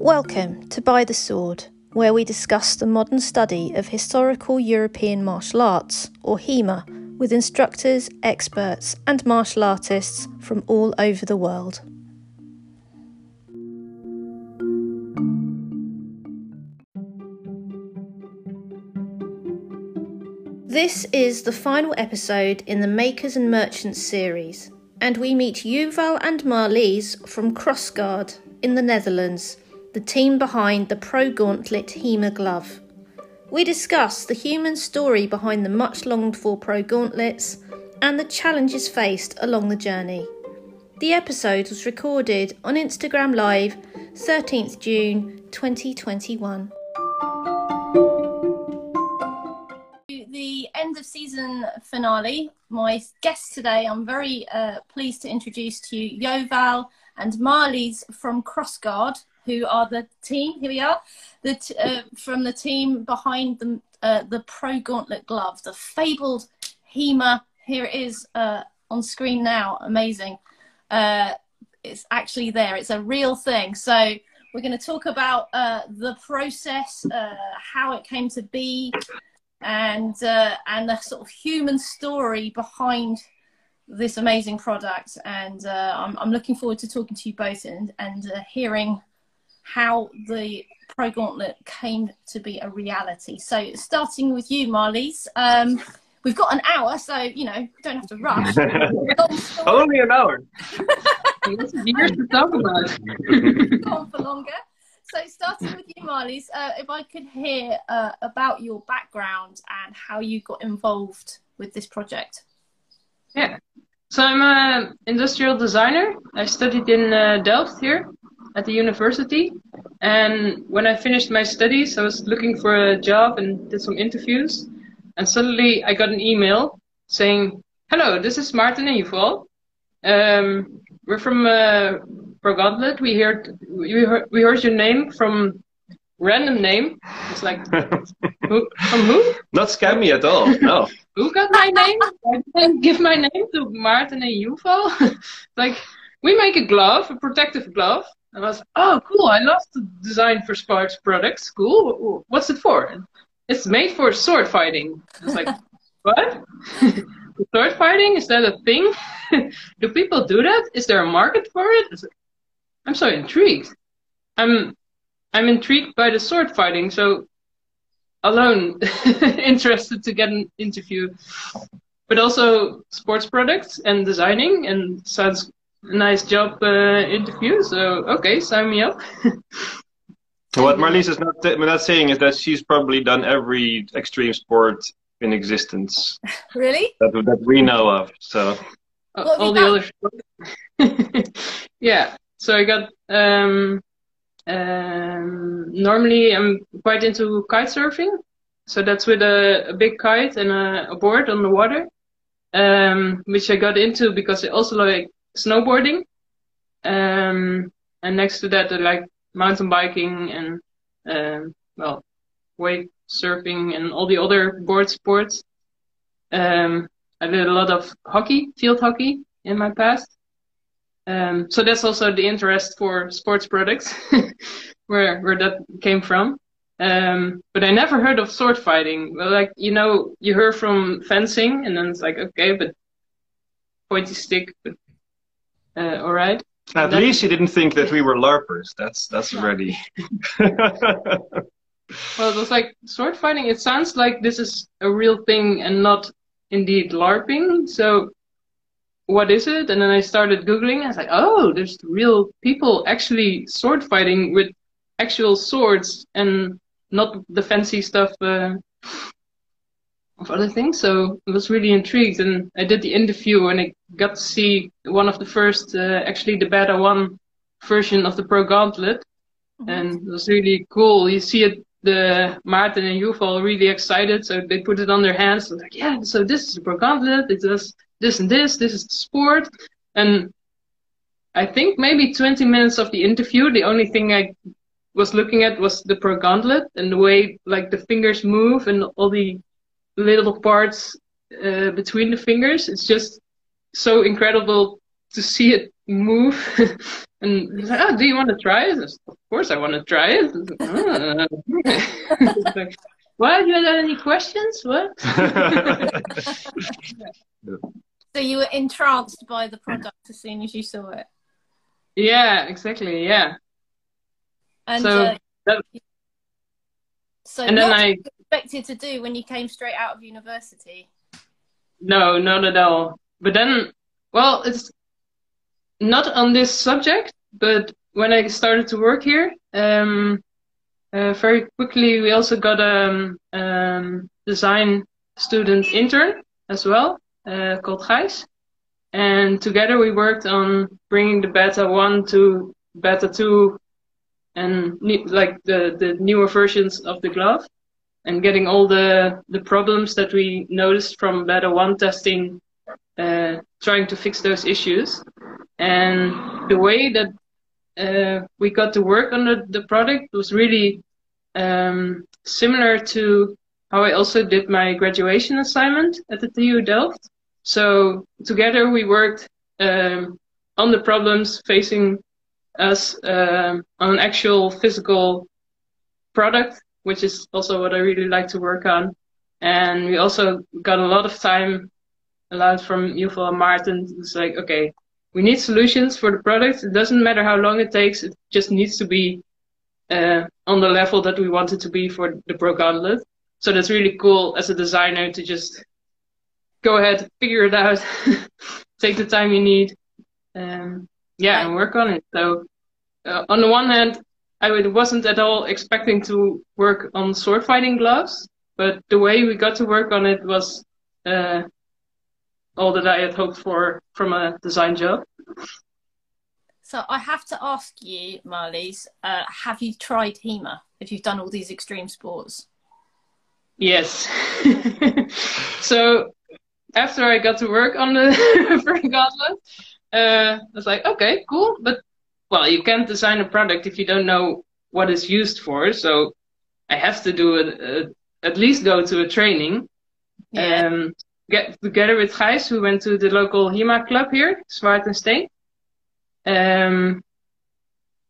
Welcome to By the Sword, where we discuss the modern study of historical European martial arts, or HEMA, with instructors, experts, and martial artists from all over the world. This is the final episode in the Makers and Merchants series, and we meet Yuval and Marlies from Crossguard in the Netherlands, the team behind the Pro Gauntlet HEMA glove. We discuss the human story behind the much longed for Pro Gauntlets and the challenges faced along the journey. The episode was recorded on Instagram Live 13th June 2021. End of season finale. My guests today, I'm very uh, pleased to introduce to you Yuval and Marlies from Crossguard, who are the team. Here we are, the t- uh, from the team behind the uh, the Pro Gauntlet glove, the fabled HEMA. Here it is uh, on screen now. Amazing. Uh, it's actually there. It's a real thing. So we're going to talk about uh, the process, how it came to be, and and the sort of human story behind this amazing product and uh, I'm, I'm, looking forward to talking to you both and, and uh, hearing how the Pro Gauntlet came to be a reality. So, starting with you, Marlies, um, we've got an hour, so you know, don't have to rush. Only an hour. years to talk about. Go on for longer. So, starting with you, Marlies, uh, if I could hear uh, about your background and how you got involved with this project. Yeah. So I'm an industrial designer. I studied in uh, Delft here at the university. And when I finished my studies, I was looking for a job and did some interviews. And suddenly I got an email saying, Hello, this is Martin and Yuval. Um, we're from Pro Gauntlet. We heard, we heard, we heard your name from random name. It's like, who, from who? Not scammy at all. No. who got my name? I didn't give my name to Martin and Yuval. like, we make a glove, a protective glove, and I was, oh, cool. I love the design for sports products. Cool. What's it for? And it's made for sword fighting. I was like, what? sword fighting? Is that a thing? do people do that? Is there a market for it? Like, I'm so intrigued. I'm I'm intrigued by the sword fighting, so alone interested to get an interview. But also sports products and designing and sounds nice job uh, interview. So okay, sign me up. what Marlies is not not saying is that she's probably done every extreme sport in existence. really? That that we know of. So uh, all the other yeah. So I got um, um, normally I'm quite into kite surfing. So that's with a, a big kite and a, a board on the water, um, which I got into because I also like snowboarding. Um, and next to that, I like mountain biking and, um, well, wake surfing and all the other board sports. Um, I did a lot of hockey, field hockey in my past. Um, so that's also the interest for sports products, where where that came from. Um, but I never heard of sword fighting. Well, like you know, you hear from fencing, and then it's like okay, but pointy stick, but uh, all right. At least you didn't think that we were larpers. That's that's already. well, it was like sword fighting. It sounds like this is a real thing and not indeed larping. So, what is it? And then I started googling. I was like, oh, there's real people actually sword fighting with actual swords and not the fancy stuff. Uh, of other things. So I was really intrigued, and I did the interview, and I got to see one of the first, uh, actually the beta one version of the Pro Gauntlet, mm-hmm. and it was really cool. You see it, the Martin and Yuval really excited, so they put it on their hands. And like, yeah, so this is the Pro Gauntlet. It does this and this. This is the sport, and I think maybe 20 minutes of the interview, the only thing I was looking at was the Pro Gauntlet and the way like the fingers move and all the little parts uh, between the fingers. It's just so incredible to see it move. and like, "Oh, do you want to try it?" Of course, I want to try it. Like, like, what? You had any questions? What? so you were entranced by the product as soon as you saw it. Yeah, exactly. Yeah. And so, uh, that, so and then I expected to do when you came straight out of university. no, not at all. But then, well, it's not on this subject, but when I started to work here, um, uh, very quickly we also got a um, um, design student intern as well, uh, called Gijs. And together we worked on bringing the beta 1 to beta 2 and like the, the newer versions of the glove and getting all the, the problems that we noticed from beta 1 testing, uh, trying to fix those issues. And the way that uh, we got to work on the, the product was really um, similar to how I also did my graduation assignment at the TU Delft. So together we worked um, on the problems facing us um, on an actual physical product, which is also what I really like to work on. And we also got a lot of time allowed from Yuval and Martin. It's like, okay, we need solutions for the product. It doesn't matter how long it takes. It just needs to be uh, on the level that we want it to be for the Gauntlet. So that's really cool as a designer to just go ahead, figure it out, take the time you need, um, yeah, and work on it. So uh, on the one hand, I wasn't at all expecting to work on sword fighting gloves, but the way we got to work on it was uh, all that I had hoped for from a design job. So I have to ask you, Marlies, uh, have you tried HEMA if you've done all these extreme sports? Yes. so after I got to work on the Pro Gauntlet, uh, I was like, okay, cool, but well, you can't design a product if you don't know what it's used for. So I have to do it, at least go to a training. Yeah. Um, get together with Gijs, who went to the local HEMA club here, Zwaartenstein. Um,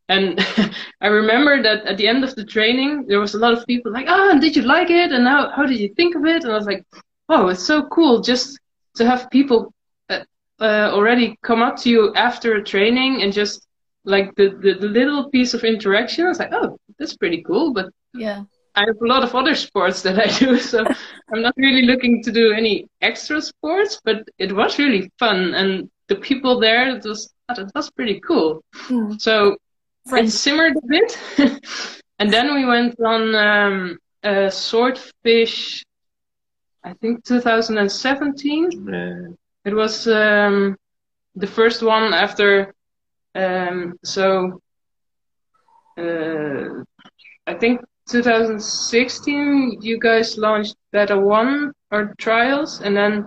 and I remember that at the end of the training, there was a lot of people like, "Ah, did you like it? And how how did you think of it?" And I was like, "Oh, it's so cool just to have people uh, uh, already come up to you after a training and just like the, the the little piece of interaction." I was like, "Oh, that's pretty cool." But Yeah. I have a lot of other sports that I do, so I'm not really looking to do any extra sports. But it was really fun, and the people there, it was it was pretty cool. Mm. So it simmered a bit, and then we went on um, a swordfish. I think 2017. Yeah. It was um, the first one after. Um, so uh, I think 2016 you guys launched Beta One or trials, and then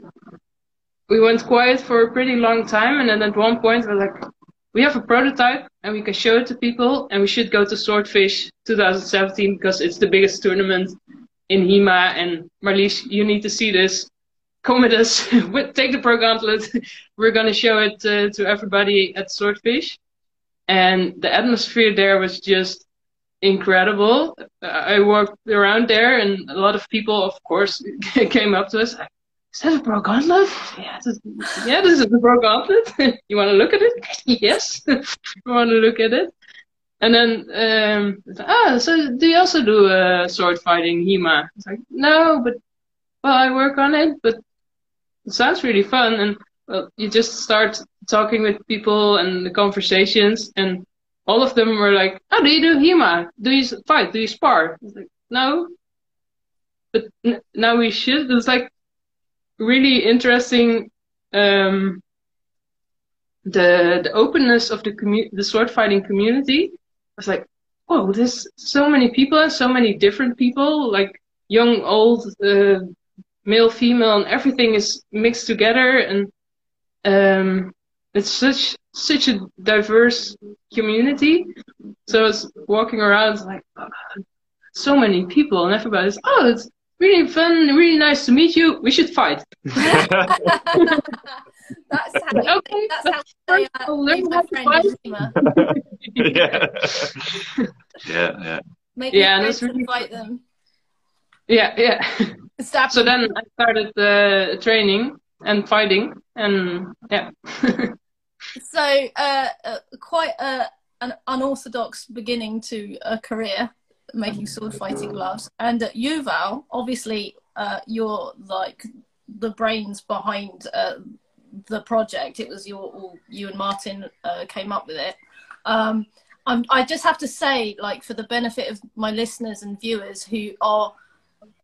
we went quiet for a pretty long time. And then at one point we're like, we have a prototype and we can show it to people, and we should go to Swordfish 2017 because it's the biggest tournament in HEMA. And Marlies, you need to see this. Come with us. Take the Pro Gauntlet. We're gonna show it uh, to everybody at Swordfish. And the atmosphere there was just incredible. I walked around there, and a lot of people, of course, came up to us. Is that a Pro Gauntlet? Yeah, this, yeah, this is the Pro Gauntlet. you want to look at it? yes, I want to look at it. And then, um, ah, so do you also do uh, sword fighting, HEMA? It's like, no, but well, I work on it, but it sounds really fun. And well, you just start talking with people and the conversations, and all of them were like, "Oh, do you do HEMA? Do you fight? Do you spar?" I was like, "No, but now we should." It's like really interesting. Um, the the openness of the commu- the sword fighting community. I was like, "Whoa, there's so many people and so many different people, like young, old, uh, male, female, and everything is mixed together and." Um, it's such such a diverse community. So I was walking around like oh, so many people and everybody's oh it's really fun, really nice to meet you. We should fight. that's how. Okay, that's how. First, They, uh, learn my friend fight. Yeah. yeah, yeah. Make Yeah, me that's friends and really fight them. Yeah, yeah. Stab So them. then I started uh, training and fighting, and yeah. So, uh, uh, quite a, an unorthodox beginning to a career making sword fighting gloves. And uh, Yuval, obviously, uh, you're like the brains behind uh, the project. It was your, all, you and Martin uh, came up with it. Um, I'm, I just have to say, like, for the benefit of my listeners and viewers who are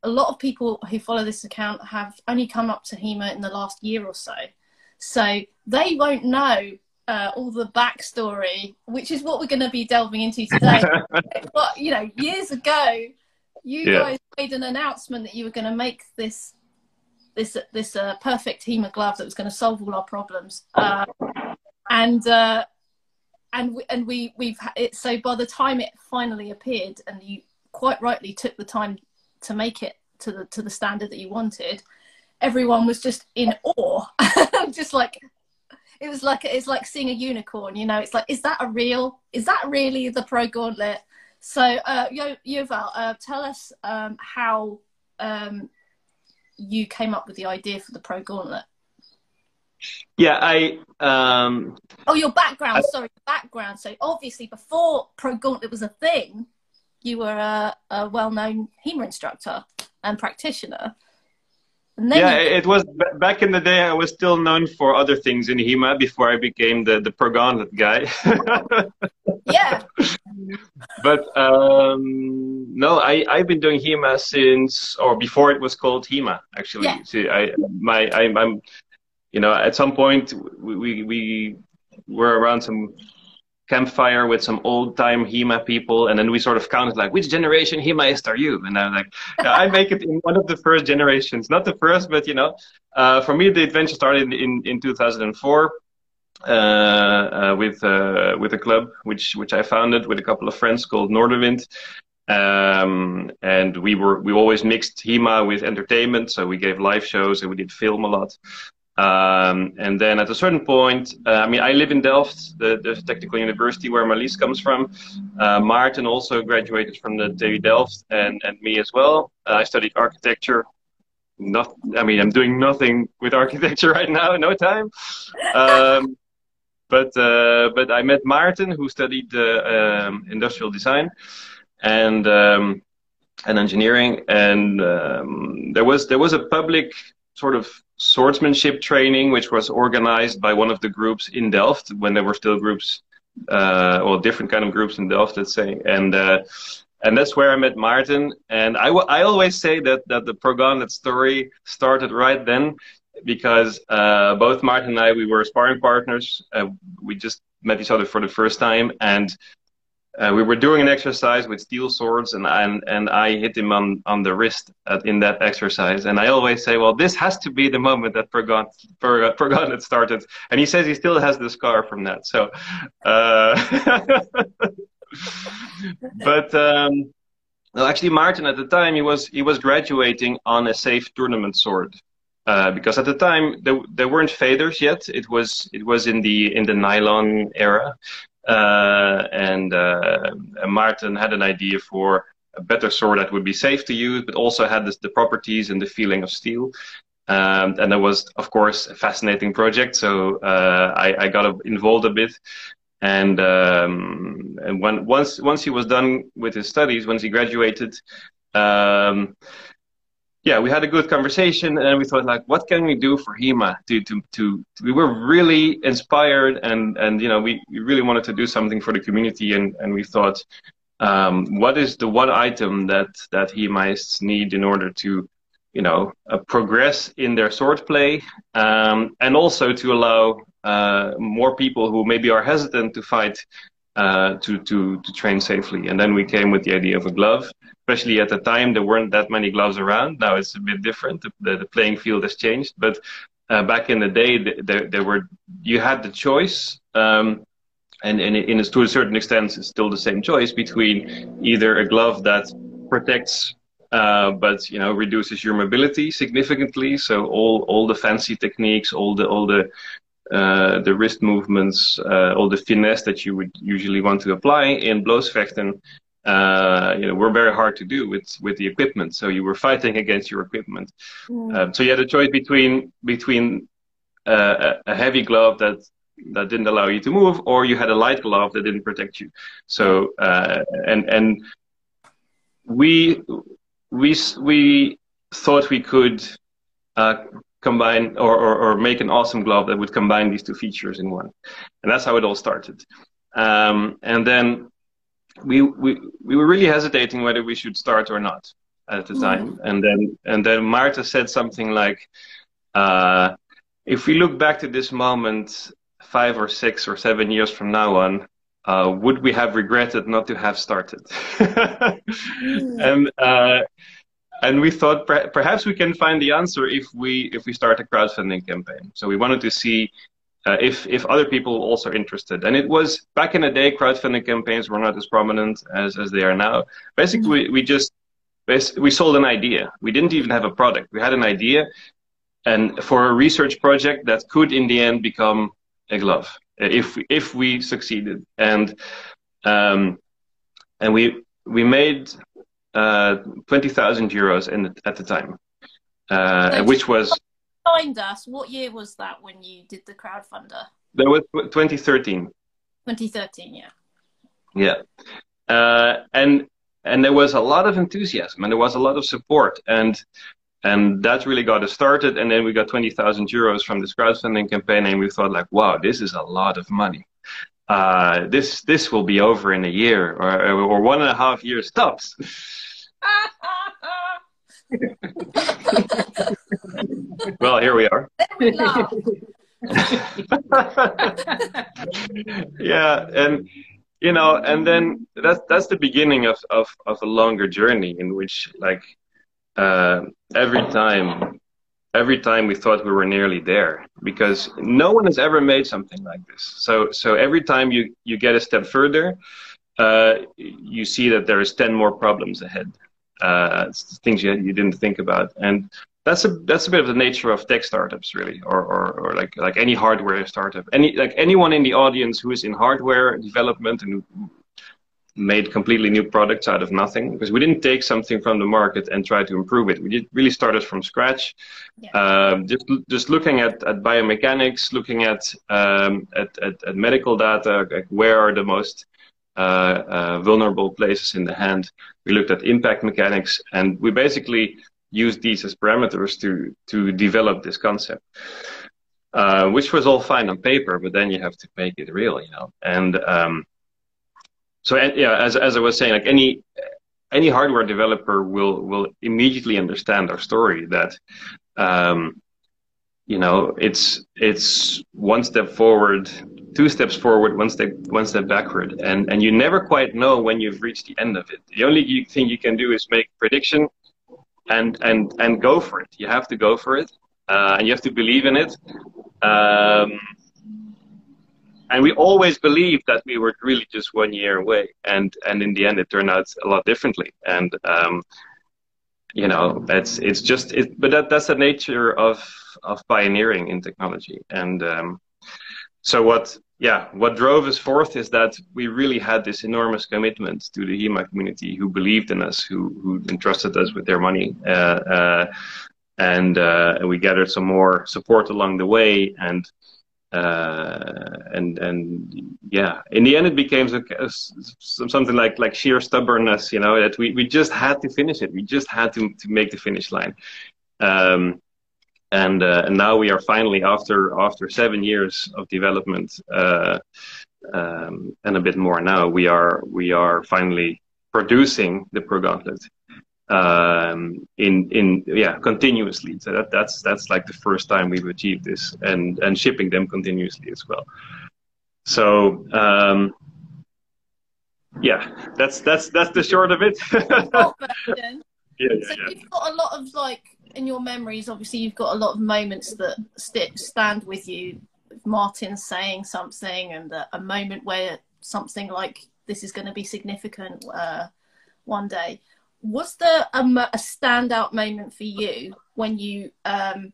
a lot of people who follow this account have only come up to HEMA in the last year or so. So they won't know uh, all the backstory, which is what we're going to be delving into today. but, you know, years ago, you Yeah. guys made an announcement that you were going to make this this this uh, perfect HEMA glove that was going to solve all our problems. Uh, and uh, and we, and we we've it so by the time it finally appeared and you quite rightly took the time to make it to the to the standard that you wanted everyone was just in awe. Just like it was like it's like seeing a unicorn you know? It's like is that a real is that really the pro gauntlet? So uh Yo- Yuval uh, tell us um how um you came up with the idea for the pro gauntlet Yeah, I um Oh, your background. I- sorry, background. So obviously, before Pro Gauntlet was a thing, you were a, a well-known HEMA instructor and practitioner. Yeah, it was back in the day. I was still known for other things in HEMA before I became the the pro guy. yeah, but um, no, I I've been doing HEMA since or before it was called HEMA actually. Yeah. See, I my I, I'm you know at some point we we, we were around some campfire with some old time HEMA people and then we sort of counted like which generation HEMAist are you? And I'm like yeah, I make it in one of the first generations. Not the first but you know uh, for me the adventure started in in, in 2004 uh, uh, with uh, with a club which which I founded with a couple of friends called Noorderwind. Um, and we were we always mixed HEMA with entertainment so we gave live shows and we did film a lot um, and then at a certain point, uh, I mean, I live in Delft, the, the technical university where Marlies comes from. Uh, Martin also graduated from the TU Delft, and, and me as well. Uh, I studied architecture. Not, I mean, I'm doing nothing with architecture right now, no time. Um, but uh, but I met Martin, who studied uh, um, industrial design and um, and engineering, and um, there was there was a public sort of swordsmanship training, which was organized by one of the groups in Delft when there were still groups, uh, or different kind of groups in Delft, let's say, and uh, and that's where I met Martin. And I, w- I always say that that the Pro story started right then, because uh, both Martin and I we were sparring partners. Uh, we just met each other for the first time, and uh, we were doing an exercise with steel swords, and and, and I hit him on, on the wrist at, in that exercise. And I always say, well, this has to be the moment that per, Pergon started. And he says he still has the scar from that. So, uh, but um, well, actually, Martin at the time he was he was graduating on a safe tournament sword. Uh, because at the time there, there weren't feders yet. It was it was in the in the nylon era, uh, and uh, Martin had an idea for a better sword that would be safe to use, but also had this, the properties and the feeling of steel. Um, and that was, of course, a fascinating project. So uh, I, I, got involved a bit. And, um, and when, once once he was done with his studies, once he graduated, um, yeah, we had a good conversation, and we thought like, what can we do for HEMA? To, to, to, we were really inspired, and and you know, we, we really wanted to do something for the community, and and we thought, um, what is the one item that that HEMAists need in order to, you know, uh, progress in their sword play, um, and also to allow uh, more people who maybe are hesitant to fight uh, to to to train safely. And then we came with the idea of a glove especially at the time there weren't that many gloves around now it's a bit different the, the playing field has changed but uh, back in the day there, there were you had the choice um, and, and to a certain extent it's still the same choice between either a glove that protects uh, but you know reduces your mobility significantly. So all all the fancy techniques, all the all the uh, the wrist movements, uh, all the finesse that you would usually want to apply in blossfechten, uh, you know, were very hard to do with with the equipment. So you were fighting against your equipment. Mm. Um, so you had a choice between between uh, a heavy glove that that didn't allow you to move, or you had a light glove that didn't protect you. So uh, and and we we we thought we could uh, combine or, or, or, make an awesome glove that would combine these two features in one, and that's how it all started. Um, and then we, we we were really hesitating whether we should start or not at the time, mm. and then and then Martin said something like. Uh, if we look back to this moment five or six or seven years from now on, uh, would we have regretted not to have started? mm. And uh, and we thought per- perhaps we can find the answer if we if we start a crowdfunding campaign. So we wanted to see uh, if if other people also interested. And it was back in the day, crowdfunding campaigns were not as prominent as as they are now. Basically, we, we just we sold an idea. We didn't even have a product. We had an idea, and for a research project that could in the end become a glove if if we succeeded and um, and we we made uh, twenty thousand euros in at the time, uh, so which was. Find us. What year was that when you did the crowdfunder? That was 2013. 2013, yeah. Yeah, uh, and and there was a lot of enthusiasm and there was a lot of support and and that really got us started and then we got 20,000 euros from this crowdfunding campaign and we thought like wow this is a lot of money uh, this this will be over in a year or, or one and a half years tops well here we are. Yeah and you know and then that's that's the beginning of, of of a longer journey in which like uh, every time every time we thought we were nearly there because no one has ever made something like this. So so every time you you get a step further uh, you see that there is 10 more problems ahead uh, things you, you didn't think about and that's a that's a bit of the nature of tech startups really or, or, or like like any hardware startup any like anyone in the audience who is in hardware development and who, made completely new products out of nothing because we didn't take something from the market and try to improve it. We did really started from scratch. Yeah. Um, just just looking at, at biomechanics, looking at, um, at, at, at medical data, like where are the most uh, uh, vulnerable places in the hand. We looked at impact mechanics, and we basically used these as parameters to to develop this concept. Uh, which was all fine on paper, but then you have to make it real, you know. And um, so yeah, as as I was saying, like any any hardware developer will will immediately understand our story that um, you know it's it's one step forward two steps forward one step one step backward. And and you never quite know when you've reached the end of it. The only thing you can do is make prediction and and and go for it. You have to go for it uh, and you have to believe in it. Um, and we always believed that we were really just one year away and and in the end it turned out a lot differently. And um, you know it's it's just it but that that's the nature of of pioneering in technology. And um, so what yeah what drove us forth is that we really had this enormous commitment to the HEMA community who believed in us who who entrusted us with their money uh, uh, and uh, we gathered some more support along the way and uh, and and yeah, in the end, it became something like like sheer stubbornness, you know, that we, we just had to finish it. We just had to to make the finish line. Um, and uh, and now we are finally after after seven years of development uh, um, and a bit more now we are we are finally producing the pro gauntlet um, in in yeah continuously. So that that's that's like the first time we've achieved this, and and shipping them continuously as well. So um, yeah, that's that's that's the short of it. yeah, yeah, so yeah. you've got a lot of like in your memories. Obviously, you've got a lot of moments that st- stand with you. Martin saying something, and a, a moment where something like this is going to be significant uh, one day was there a, a standout moment for you when you um,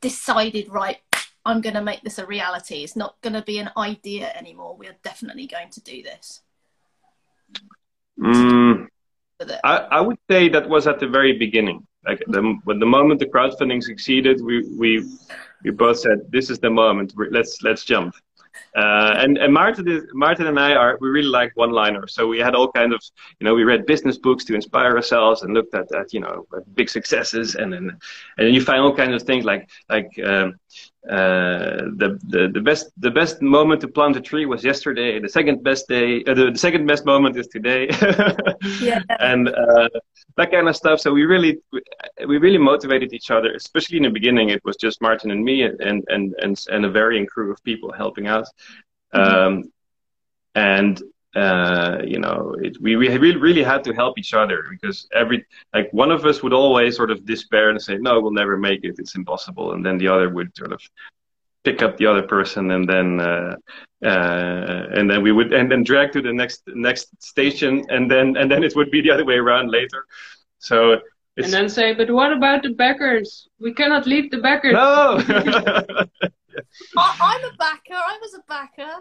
decided, right, I'm going to make this a reality? It's not going to be an idea anymore. We are definitely going to do this. Mm, I, I would say that was at the very beginning. Like the, when the moment the crowdfunding succeeded, we, we, we both said, this is the moment. Let's, let's jump. Uh, and and Martin, is, Martin and I are we really like one-liners. So we had all kind of you know we read business books to inspire ourselves and looked at at you know big successes and then and then you find all kinds of things like like um, the, the the best the best moment to plant a tree was yesterday. The second best day uh, the, the, second best moment is today. yeah. And uh, that kind of stuff. So we really we really motivated each other, especially in the beginning. It was just Martin and me and and and and a varying crew of people helping out. Mm-hmm. Um, and uh, you know, it, we we really really had to help each other because every like one of us would always sort of despair and say, "No, we'll never make it. It's impossible," and then the other would sort of pick up the other person and then uh, uh, and then we would and then drag to the next next station and then and then it would be the other way around later. So. and then say, but what about the backers? We cannot leave the backers. No. I, I'm a backer. I was a backer.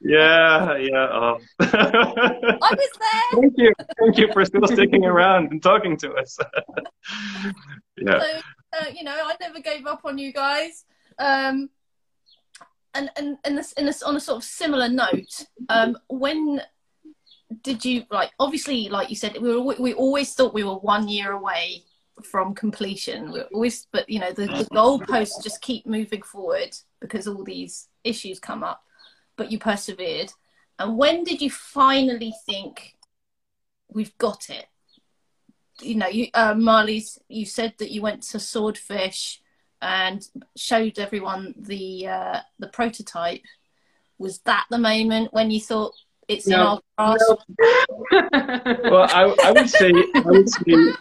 Yeah, yeah. Oh. I was there. Thank you, thank you for still sticking around and talking to us. yeah. So, uh, you know, I never gave up on you guys. Um, and and and this, in this on a sort of similar note, um, when did you like? Obviously, like you said, we were we always thought we were one year away from completion. We always, but you know, the, the goalposts just keep moving forward because all these issues come up but you persevered. And when did you finally think we've got it? You know, you uh, Marlies. You said that you went to Swordfish and showed everyone the uh, the prototype. Was that the moment when you thought it's no, in our grasp? No. well, I, I would say I would say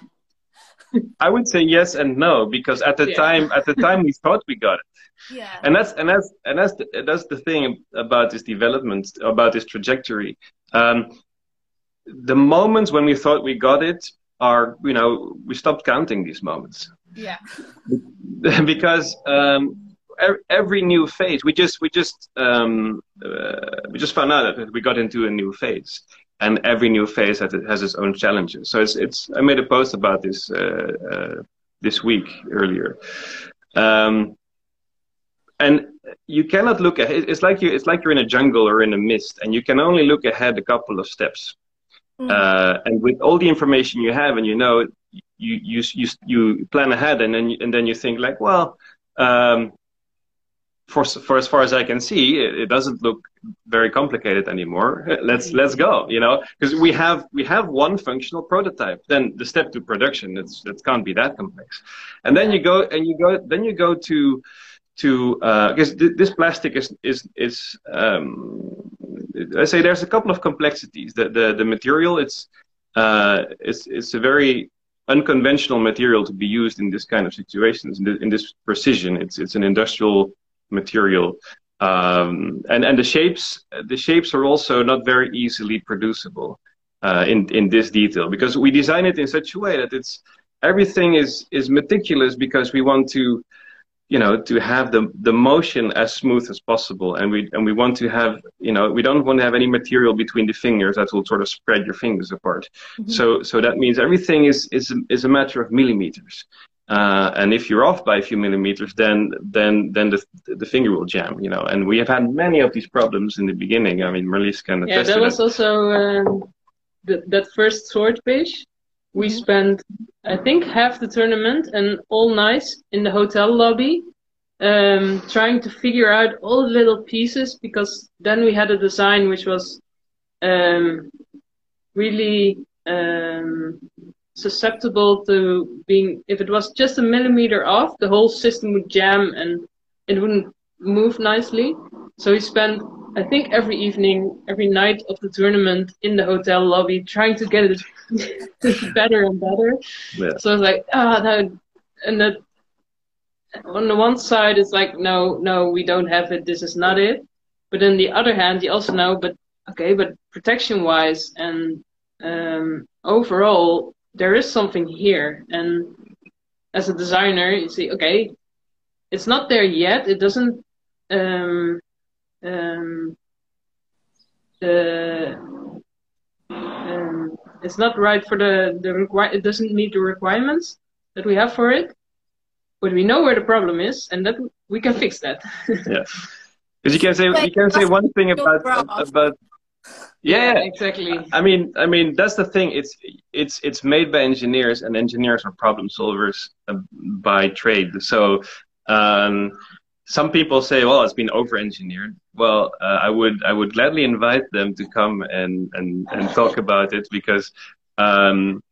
I would say yes and no because at the yeah. time at the time we thought we got it yeah. And that's and that's and that's the, that's the thing about this development about this trajectory. Um, the moments when we thought we got it are you know we stopped counting these moments. Yeah. Because um, every new phase we just we just um, uh, we just found out that we got into a new phase. And every new phase has, has its own challenges. So it's it's i made a post about this uh, uh, this week earlier. Um, and you cannot look ahead. It's like you. It's like you're in a jungle or in a mist, and you can only look ahead a couple of steps. Mm-hmm. Uh, and with all the information you have, and you know, you you you you plan ahead, and then and then you think like, well, um, for for as far as I can see, it, it doesn't look very complicated anymore. Let's let's go, you know, because we have we have one functional prototype. Then the step to production, it's it can't be that complex. And then you go and you go then you go to to because uh, th this plastic is is is um, I say there's a couple of complexities. The the, the material it's uh, it's it's a very unconventional material to be used in this kind of situations in, the, in this precision. It's it's an industrial material. Um, and and the shapes the shapes are also not very easily producible uh, in in this detail because we design it in such a way that it's everything is is meticulous because we want to you know to have the the motion as smooth as possible. And we and we want to have you know we don't want to have any material between the fingers that will sort of spread your fingers apart. Mm-hmm. so so that means everything is is is a matter of millimeters. Uh, and if you're off by a few millimeters then then then the the finger will jam you know. And we have had many of these problems in the beginning. I mean Marlies can yeah that was also um, the, that first Swordfish we mm-hmm. spent I think half the tournament and all night in the hotel lobby um, trying to figure out all the little pieces because then we had a design which was um, really um, susceptible to being if it was just a millimeter off the whole system would jam and it wouldn't move nicely so we spent I think every evening, every night of the tournament in the hotel lobby, trying to get it better and better. Yeah. So I was like, ah, oh, no. And that on the one side, it's like, no, no, we don't have it. This is not it. But on the other hand, you also know, but okay, but protection wise and um, overall, there is something here. And as a designer, you see, okay, it's not there yet. It doesn't um, um, the um, it's not right for the the require. It doesn't meet the requirements that we have for it. But we know where the problem is, and that we can fix that. yeah, because you can say you can say one thing about about yeah, yeah, exactly. I mean, I mean that's the thing. It's it's it's made by engineers, and engineers are problem solvers uh, by trade. So um, some people say, well, it's been over-engineered. Well, uh, I would I would gladly invite them to come and and, and talk about it because um,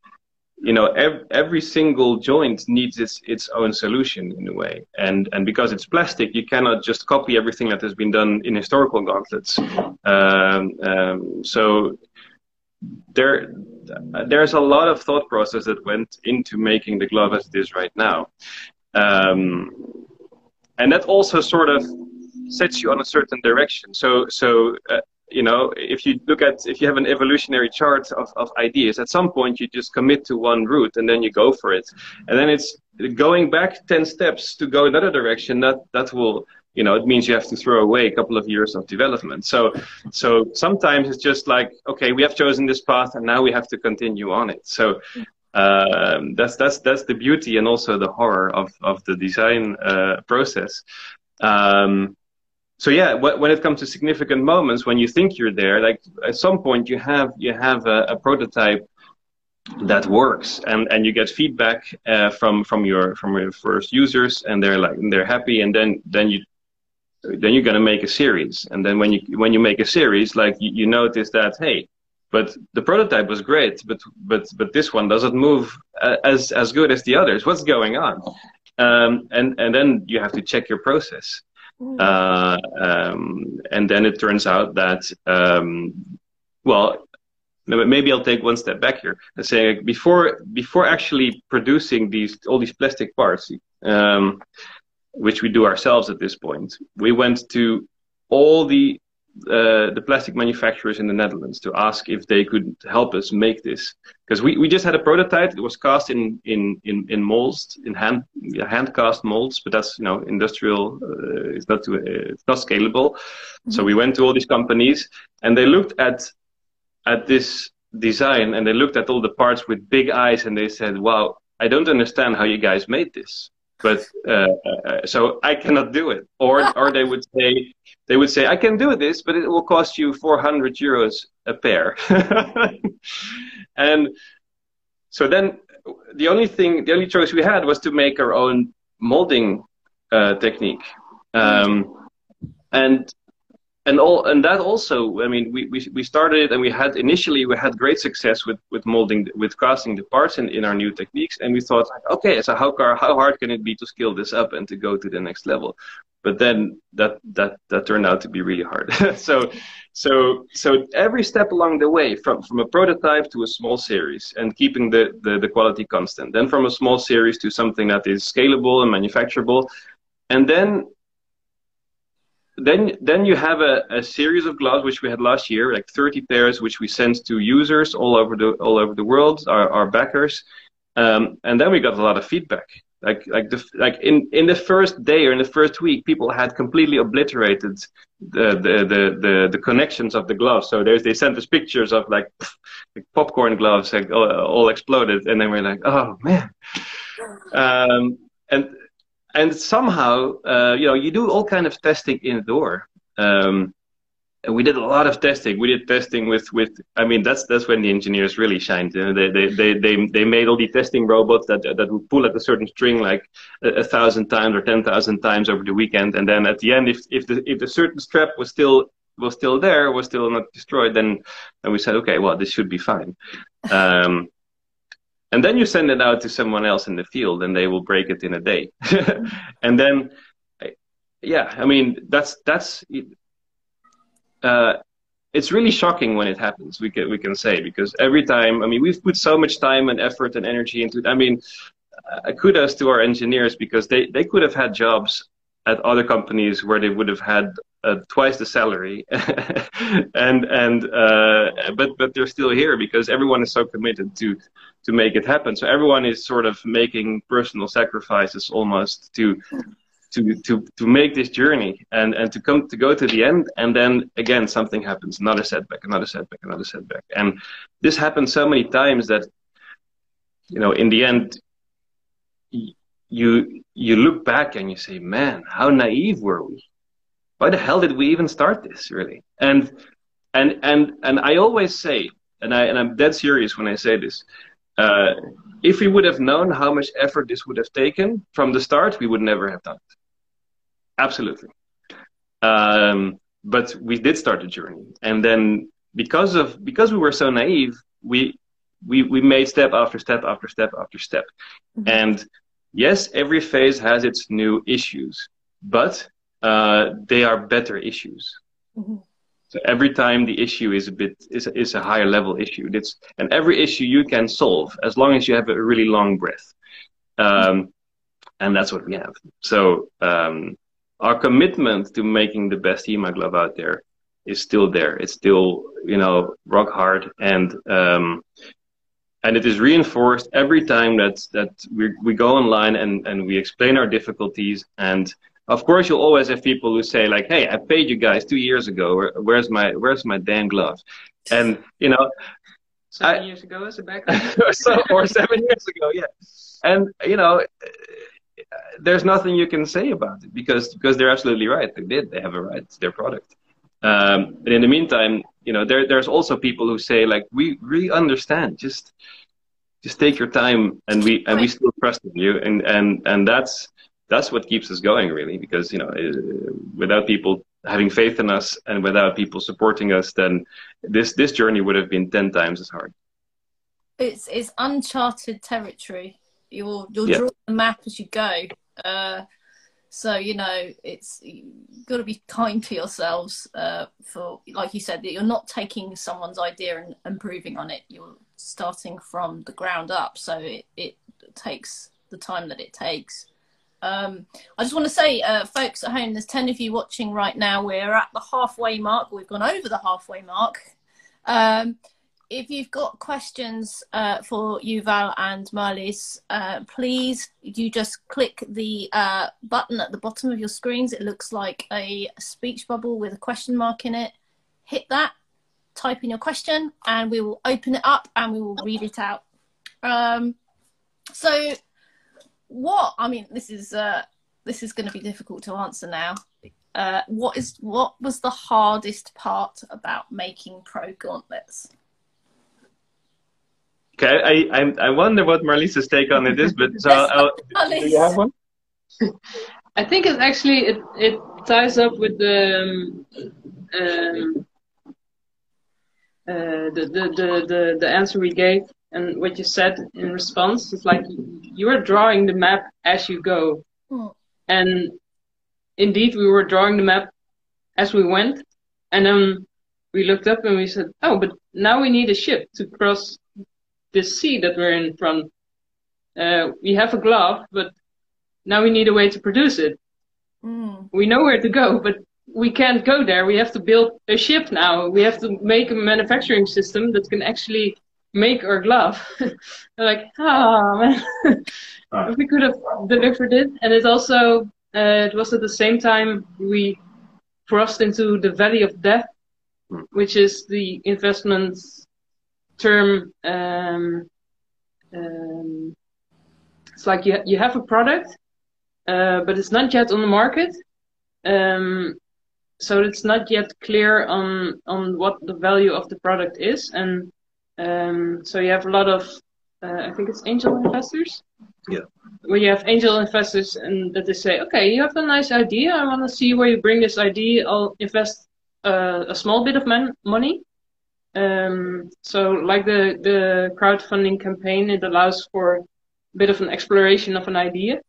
you know every, every single joint needs its its own solution in a way, and and because it's plastic, you cannot just copy everything that has been done in historical gauntlets. Um, um, so there there's a lot of thought process that went into making the glove as it is right now. Um, and that also sort of sets you on a certain direction. So, so uh, you know, if you look at if you have an evolutionary chart of, of ideas, at some point you just commit to one route and then you go for it, and then it's going back ten steps to go another direction. That that will you know it means you have to throw away a couple of years of development so so sometimes it's just like okay we have chosen this path and now we have to continue on it so um, that's that's that's the beauty and also the horror of of the design uh, process. Um, so yeah, when it comes to significant moments, when you think you're there, like at some point you have you have a, a prototype that works, and and you get feedback uh, from from your from your first users, and they're like and they're happy, and then then you then you're gonna make a series, and then when you when you make a series, like you, you notice that hey, but the prototype was great but but but this one doesn't move as as good as the others. What's going on? Um, and and then you have to check your process. Mm. uh, um, and then it turns out that um, well maybe I'll take one step back here and say before before actually producing these all these plastic parts um, which we do ourselves at this point we went to all the uh, the plastic manufacturers in the Netherlands to ask if they could help us make this. Because we, we just had a prototype it was cast in in in, in molds in hand hand cast molds but that's you know industrial uh, it's not too, uh, it's not scalable. Mm-hmm. so we went to all these companies and they looked at at this design and they looked at all the parts with big eyes and they said wow I don't understand how you guys made this but uh, uh, so I cannot do it. Or or they would say they would say I can do this, but it will cost you 400 euros a pair. and so then the only thing, the only choice we had was to make our own molding uh, technique. Um, and and all and that also i mean we, we we started and we had initially we had great success with with molding with casting the parts in, in our new techniques. And we thought like okay so how car, how hard can it be to scale this up and to go to the next level? But then that that that turned out to be really hard. So so so every step along the way from from a prototype to a small series and keeping the, the the quality constant. Then from a small series to something that is scalable and manufacturable. And then then then you have a, a series of gloves which we had last year, like 30 pairs, which we sent to users all over the all over the world, our, our backers, um, and then we got a lot of feedback. Like like the like in in the first day or in the first week, people had completely obliterated the the the the, the connections of the gloves. So there's they sent us pictures of like, like popcorn gloves, like all, all, exploded, and then we're like, oh man. Um, and and somehow, uh, you know, you do all kind of testing indoor. Um, and we did a lot of testing. We did testing with, with I mean, that's that's when the engineers really shined. You know, they, they, they, they, they made all the testing robots that that would pull at a certain string like a, a thousand times or ten thousand times over the weekend, and then at the end, if if the if the certain strap was still was still there, was still not destroyed, then then we said, okay, well, this should be fine. Um, and then you send it out to someone else in the field and they will break it in a day. And then yeah i mean that's that's uh, it's really shocking when it happens we can we can say because every time i mean we've put so much time and effort and energy into it. I mean uh, kudos to our engineers because they they could have had jobs at other companies where they would have had uh, twice the salary, and and uh, but but they're still here because everyone is so committed to to make it happen. So everyone is sort of making personal sacrifices almost to to to to make this journey and and to come to go to the end. And then again something happens another setback another setback another setback. And this happens so many times that you know in the end you you look back and you say man how naive were we? Why the hell did we even start this really? And and and and i always say and i and i'm dead serious when i say this uh, if we would have known how much effort this would have taken from the start we would never have done it. Absolutely. Um, but we did start the journey. And then because of because we were so naive we we we made step after step after step after step. Mm-hmm. and yes every phase has its new issues but uh, they are better issues. Mm-hmm. So every time the issue is a bit is is a higher level issue it's and every issue you can solve as long as you have a really long breath um, and that's what we have so um, our commitment to making the best HEMA glove out there is still there. It's still, you know, rock hard and um, and it is reinforced every time that that we we go online and and we explain our difficulties and of course you'll always have people who say like hey i paid you guys two years ago Where, where's my where's my damn glove and you know seven I, years ago as a backup or seven years ago yeah and you know there's nothing you can say about it because because they're absolutely right. They did. They have a right. It's their product. Um, but in the meantime, you know, there there's also people who say like, we really understand. Just just take your time, and we and we still trust in you, and and and that's that's what keeps us going really because you know uh, without people having faith in us and without people supporting us then this this journey would have been 10 times as hard it's it's uncharted territory You'll you'll yeah. draw the map as you go. Uh, so you know it's you've got to be kind to yourselves. Uh, for like you said, that you're not taking someone's idea and improving on it. You're starting from the ground up. So it it takes the time that it takes. Um, I just want to say, uh, folks at home, there's 10 of you watching right now. We're at the halfway mark. We've gone over the halfway mark. Um, if you've got questions uh, for Yuval and Marlies, uh, please you just click the uh, button at the bottom of your screens. It looks like a speech bubble with a question mark in it. Hit that, type in your question, and we will open it up and we will read it out. Um, so, what I mean, this is uh, this is going to be difficult to answer now. Uh, what is what was the hardest part about making pro gauntlets? Okay, I, I, I wonder what Marlies's take on it is, but so I'll, do you have one? I think it actually it, it ties up with the um, um, uh, the, the, the, the the answer we gave and what you said in response. is like you are drawing the map as you go, hmm. and indeed we were drawing the map as we went, and then we looked up and we said, oh, but now we need a ship to cross this sea that we're in front. Uh, we have a glove, but now we need a way to produce it. Mm. We know where to go, but we can't go there. We have to build a ship now. We have to make a manufacturing system that can actually make our glove. like, ah, man. Ah. we could have delivered it. And it also, uh, it was at the same time we crossed into the valley of death, hmm. which is the investments term um, um, it's like you you have a product uh, but it's not yet on the market um, so it's not yet clear on on what the value of the product is and um, so you have a lot of uh, I think it's angel investors? Yeah. Where you have angel investors and that they say okay you have a nice idea. I want to see where you bring this idea. I'll invest uh, a small bit of man- money. Um, so like the, the crowdfunding campaign, it allows for a bit of an exploration of an idea.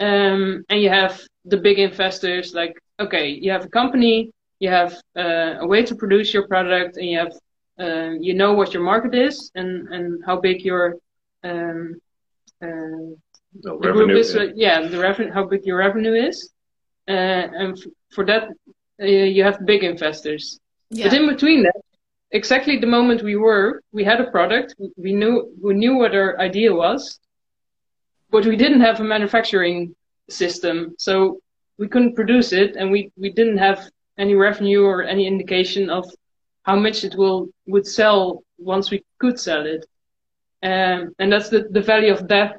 Um, and you have the big investors like, okay, you have a company, you have uh, a way to produce your product and you have, uh, you know what your market is and, and how big your, um, uh, the group is, yeah. yeah, the revenue, how big your revenue is. uh, and f- for that uh, you have big investors. Yeah. But in between that, exactly the moment we were, we had a product, we knew we knew what our idea was, but we didn't have a manufacturing system, so we couldn't produce it, and we we didn't have any revenue or any indication of how much it will would sell once we could sell it. Um, and that's the, the valley of death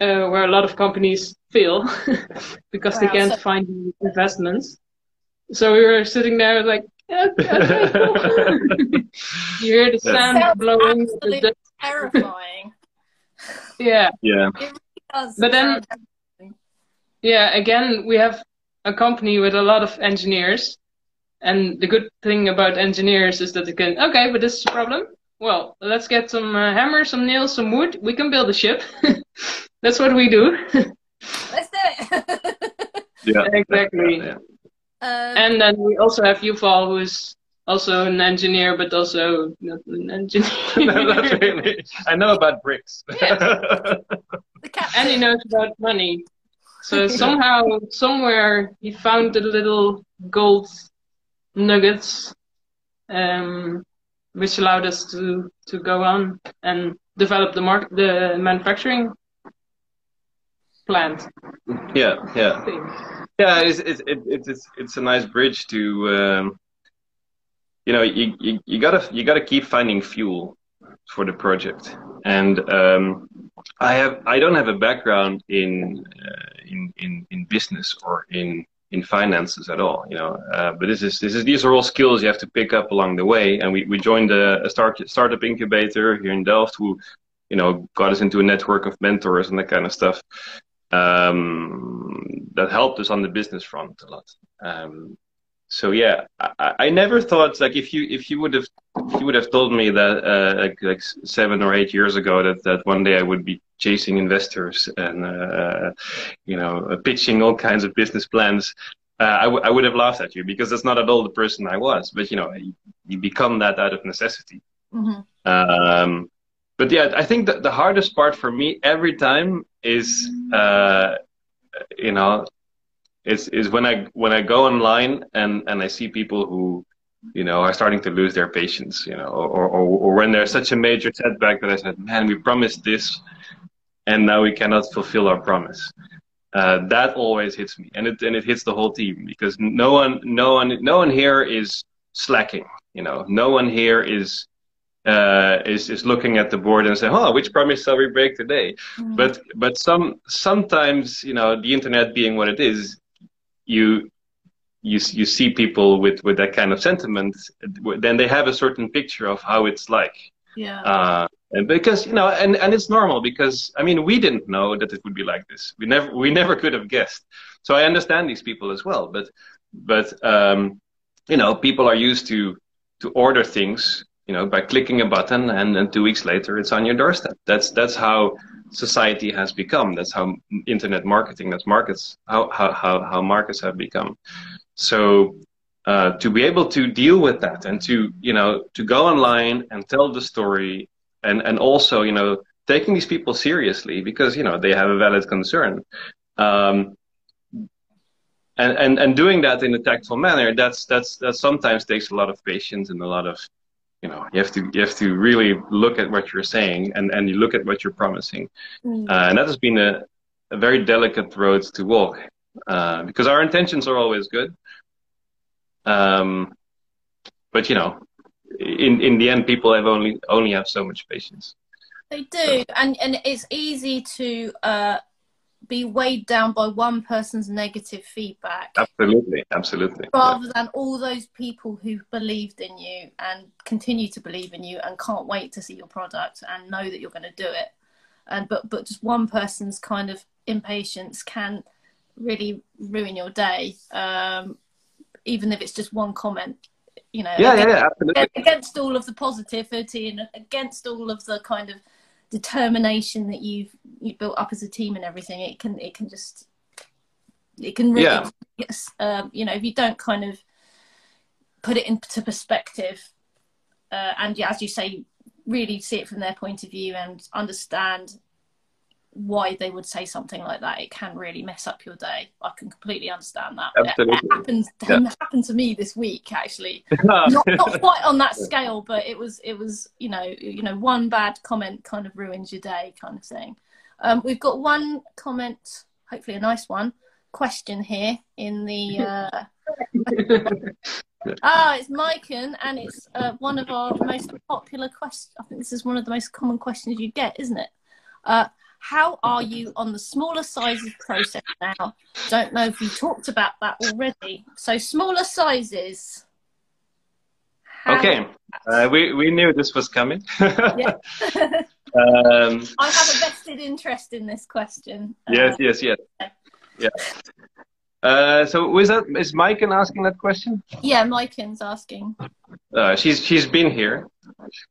uh, where a lot of companies fail because they can't so- find the investments. So we were sitting there like, "Yeah, okay, cool." you hear the Yeah. sand Sounds blowing. the absolutely dust- Terrifying. yeah, Yeah. Does But then- yeah. Again, we have a company with a lot of engineers, and the good thing about engineers is that they can. Okay, but this is a problem. Well, let's get some uh, hammers, some nails, some wood. We can build a ship. That's what we do. let's do it. Yeah. exactly. Yeah. um, And then we also have Yuval, who is also an engineer, but also not an engineer. no, not really. I know about bricks. the captain. and he knows about money. So somehow, somewhere, he found the little gold nuggets, um, which allowed us to, to go on and develop the mark the manufacturing plant. yeah, yeah. Yeah, it's it's it, it's it's it's a nice bridge to um, you know you, you you gotta you gotta keep finding fuel for the project, and um, I have I don't have a background in uh, in in in business or in in finances at all, you know. Uh, but this is this is these are all skills you have to pick up along the way, and we we joined a, a start startup incubator here in Delft who you know got us into a network of mentors and that kind of stuff um, that helped us on the business front a lot. Um, so yeah, I, I never thought like if you if you would have if you would have told me that uh, like like seven or eight years ago that that one day I would be chasing investors and uh, you know pitching all kinds of business plans. Uh, I, w- I would have laughed at you because that's not at all the person I was. But you know, you, you become that out of necessity. Mhm. Um, but yeah, I think that the hardest part for me every time is, uh, you know, is is when I when I go online and and I see people who, you know, are starting to lose their patience, you know, or or, or when there's such a major setback that I said, man, we promised this, and now we cannot fulfill our promise. Uh, that always hits me, and it and it hits the whole team because no one, no one, no one here is slacking. You know, no one here is uh, is is looking at the board and saying, "Oh, which promise shall we break today?" Mhm. But but some sometimes you know the internet being what it is, you you you see people with with that kind of sentiment, then they have a certain picture of how it's like. yeah. Uh, and because you know, and and it's normal because I mean we didn't know that it would be like this. We never we never could have guessed. So I understand these people as well. But but um, you know, people are used to to order things, you know, by clicking a button, and then two weeks later it's on your doorstep. That's that's how society has become. That's how internet marketing, that's markets, how how how, how markets have become. So uh, to be able to deal with that and to you know to go online and tell the story and and also you know taking these people seriously because you know they have a valid concern um, and and and doing that in a tactful manner that's that's that sometimes takes a lot of patience and a lot of you know you have to you have to really look at what you're saying and and you look at what you're promising. Mm. uh, and that has been a, a very delicate road to walk uh, because our intentions are always good. Um, but you know in in the end people have only only have so much patience. They do, and and it's easy to uh, be weighed down by one person's negative feedback absolutely absolutely rather than all those people who believed in you and continue to believe in you and can't wait to see your product and know that you're going to do it. And but but just one person's kind of impatience can really ruin your day, um, even if it's just one comment. You know, yeah yeah, yeah absolutely against all of the positivity and against all of the kind of determination that you've you built up as a team and everything, it can it can just it can really Yeah. yes, um, you know if you don't kind of put it into perspective uh, and as you say really see it from their point of view and understand why they would say something like that. It can really mess up your day. I can completely understand that. Absolutely. It, it happened, yeah. happened to me this week actually. not, not quite on that scale, but it was it was you know you know one bad comment kind of ruins your day kind of thing. Um, we've got one comment, hopefully a nice one, question here in the. Uh... ah, it's Maiken, and it's uh, one of our most popular questions. I think this is one of the most common questions you get, isn't it? Uh, how are you on the smaller sizes process now? Don't know if we talked about that already. So smaller sizes. How okay, uh, we we knew this was coming. yeah. um, I have a vested interest in this question. Yes, uh, yes, yes. Yeah. Uh, so was that is Maiken asking that question? Yeah, Maiken's asking. Uh, she's she's been here.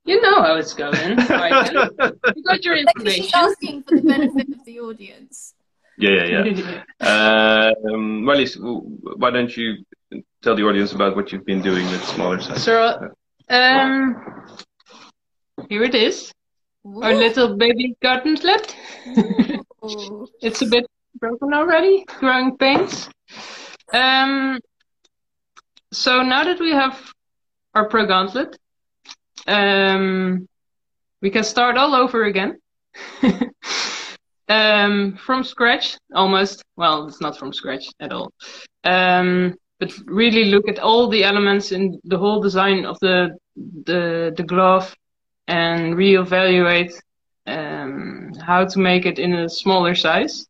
You know how it's going. you got your information. She's asking for the benefit of the audience. Yeah, yeah, yeah. um, Marlies, why don't you tell the audience about what you've been doing with smaller size? So, um, here it is. Ooh. Our little baby gauntlet. it's a bit broken already, growing pains. Um, so now that we have our Pro Gauntlet, um, we can start all over again. um, from scratch, almost. Well, it's not from scratch at all. Um, but really look at all the elements in the whole design of the the, the glove and reevaluate um, how to make it in a smaller size.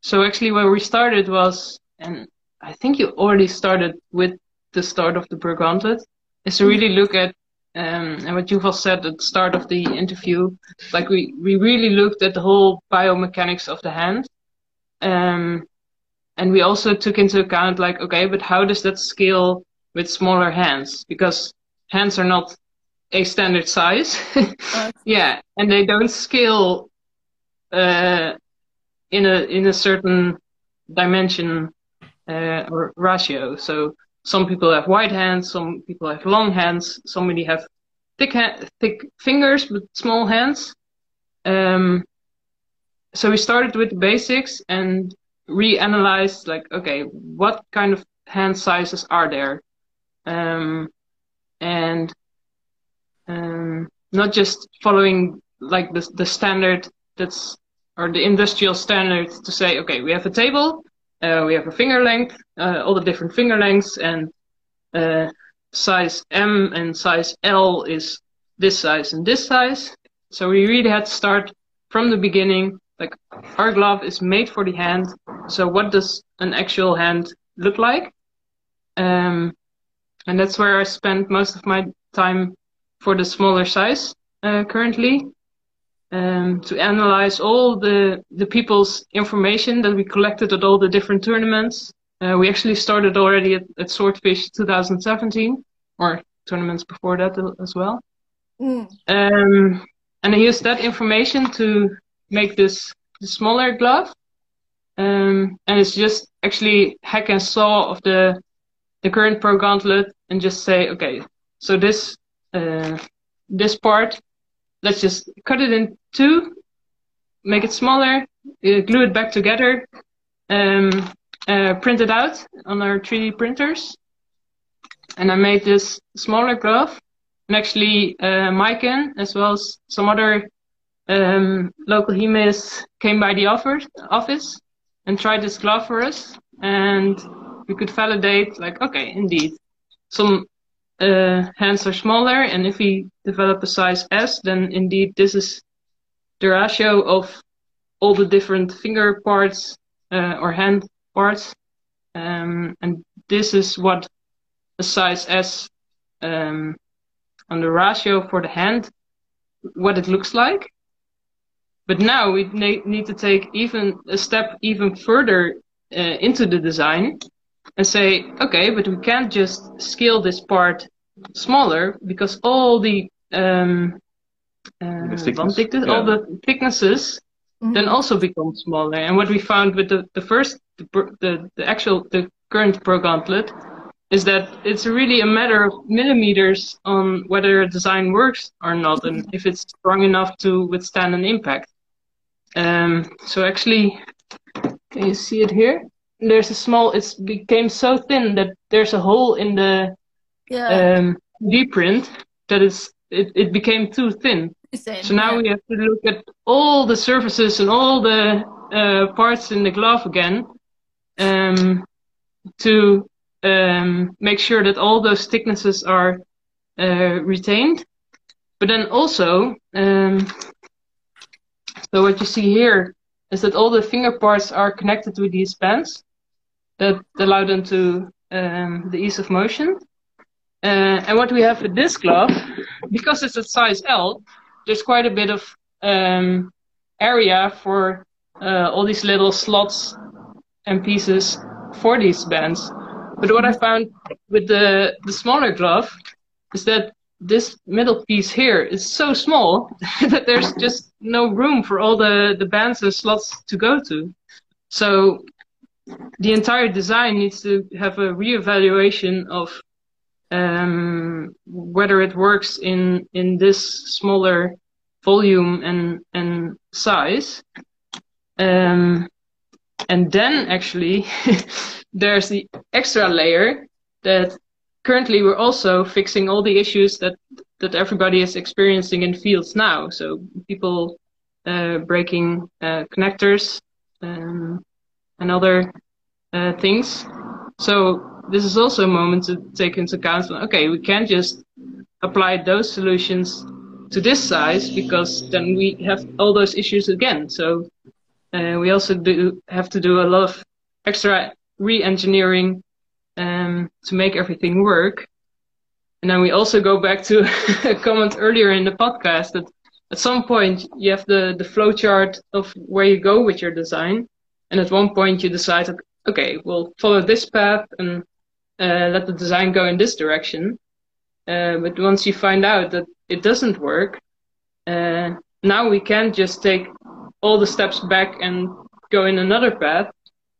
So actually, where we started was, and I think you already started with the start of the Gauntlet, is to really look at um, and what Yuval said at the start of the interview, like we, we really looked at the whole biomechanics of the hand. Um, and we also took into account like, okay, but how does that scale with smaller hands? Because hands are not a standard size. yeah. And they don't scale, uh, in a, in a certain dimension, uh, ratio. So some people have wide hands, some people have long hands, somebody have thick ha- thick fingers but small hands. Um, so we started with the basics and reanalyzed like, okay, what kind of hand sizes are there? Um, and um, not just following like the, the standard that's or the industrial standard to say, okay, we have a table, uh, we have a finger length, uh, all the different finger lengths, and uh, size M and size L is this size and this size. So we really had to start from the beginning. Like our glove is made for the hand. So what does an actual hand look like? Um, and that's where I spend most of my time for the smaller size uh, currently um, to analyze all the the people's information that we collected at all the different tournaments. Uh, we actually started already at, at, Swordfish 2017, or tournaments before that as well. Mm. Um, and I used that information to make this, smaller glove. Um, and it's just actually hack and saw of the the current Pro Gauntlet and just say, okay, so this uh, this part let's just cut it in two, make it smaller, uh, glue it back together, um, uh, print it out on our 3D printers. And I made this smaller glove. And actually, uh, Maiken, as well as some other um, local HEMAs, came by the office and tried this glove for us. And we could validate, like, okay, indeed, some uh, hands are smaller, and if we develop a size S, then indeed this is the ratio of all the different finger parts uh, or hand parts, um, and this is what a size S um, on the ratio for the hand, what it looks like. But now we need to take even a step even further uh, into the design and say, okay, but we can't just scale this part smaller because all the um, uh, thickness, yeah. all the thicknesses mm-hmm. then also become smaller. And what we found with the, the first, the, the, the actual, the current Pro Gauntlet is that it's really a matter of millimeters on whether a design works or not and if it's strong enough to withstand an impact. Um, so actually, can you see it here? There's a small. It's became so thin that there's a hole in the Yeah. um, D print that it's it, it became too thin. Same, So now yeah. we have to look at all the surfaces and all the uh, parts in the glove again um, to um, make sure that all those thicknesses are uh, retained. But then also, um, so what you see here is that all the finger parts are connected with these bands that allow them to um, the ease of motion. Uh, and what we have with this glove, because it's a size L, there's quite a bit of um, area for uh, all these little slots and pieces for these bands. But what I found with the, the smaller glove is that this middle piece here is so small that there's just no room for all the, the bands and slots to go to. So the entire design needs to have a reevaluation of um, whether it works in in this smaller volume and and size. Um, and then actually there's the extra layer that currently we're also fixing all the issues that that everybody is experiencing in fields now. So people uh, breaking uh, connectors um, and other uh, things. So this is also a moment to take into account. Okay, we can't just apply those solutions to this size because then we have all those issues again. So uh, we also do have to do a lot of extra re-engineering um, to make everything work. And then we also go back to a comment earlier in the podcast that at some point you have the, the flow chart of where you go with your design. And at one point you decide, okay, we'll follow this path and uh, let the design go in this direction. Uh, but once you find out that it doesn't work, uh, now we can't just take all the steps back and go in another path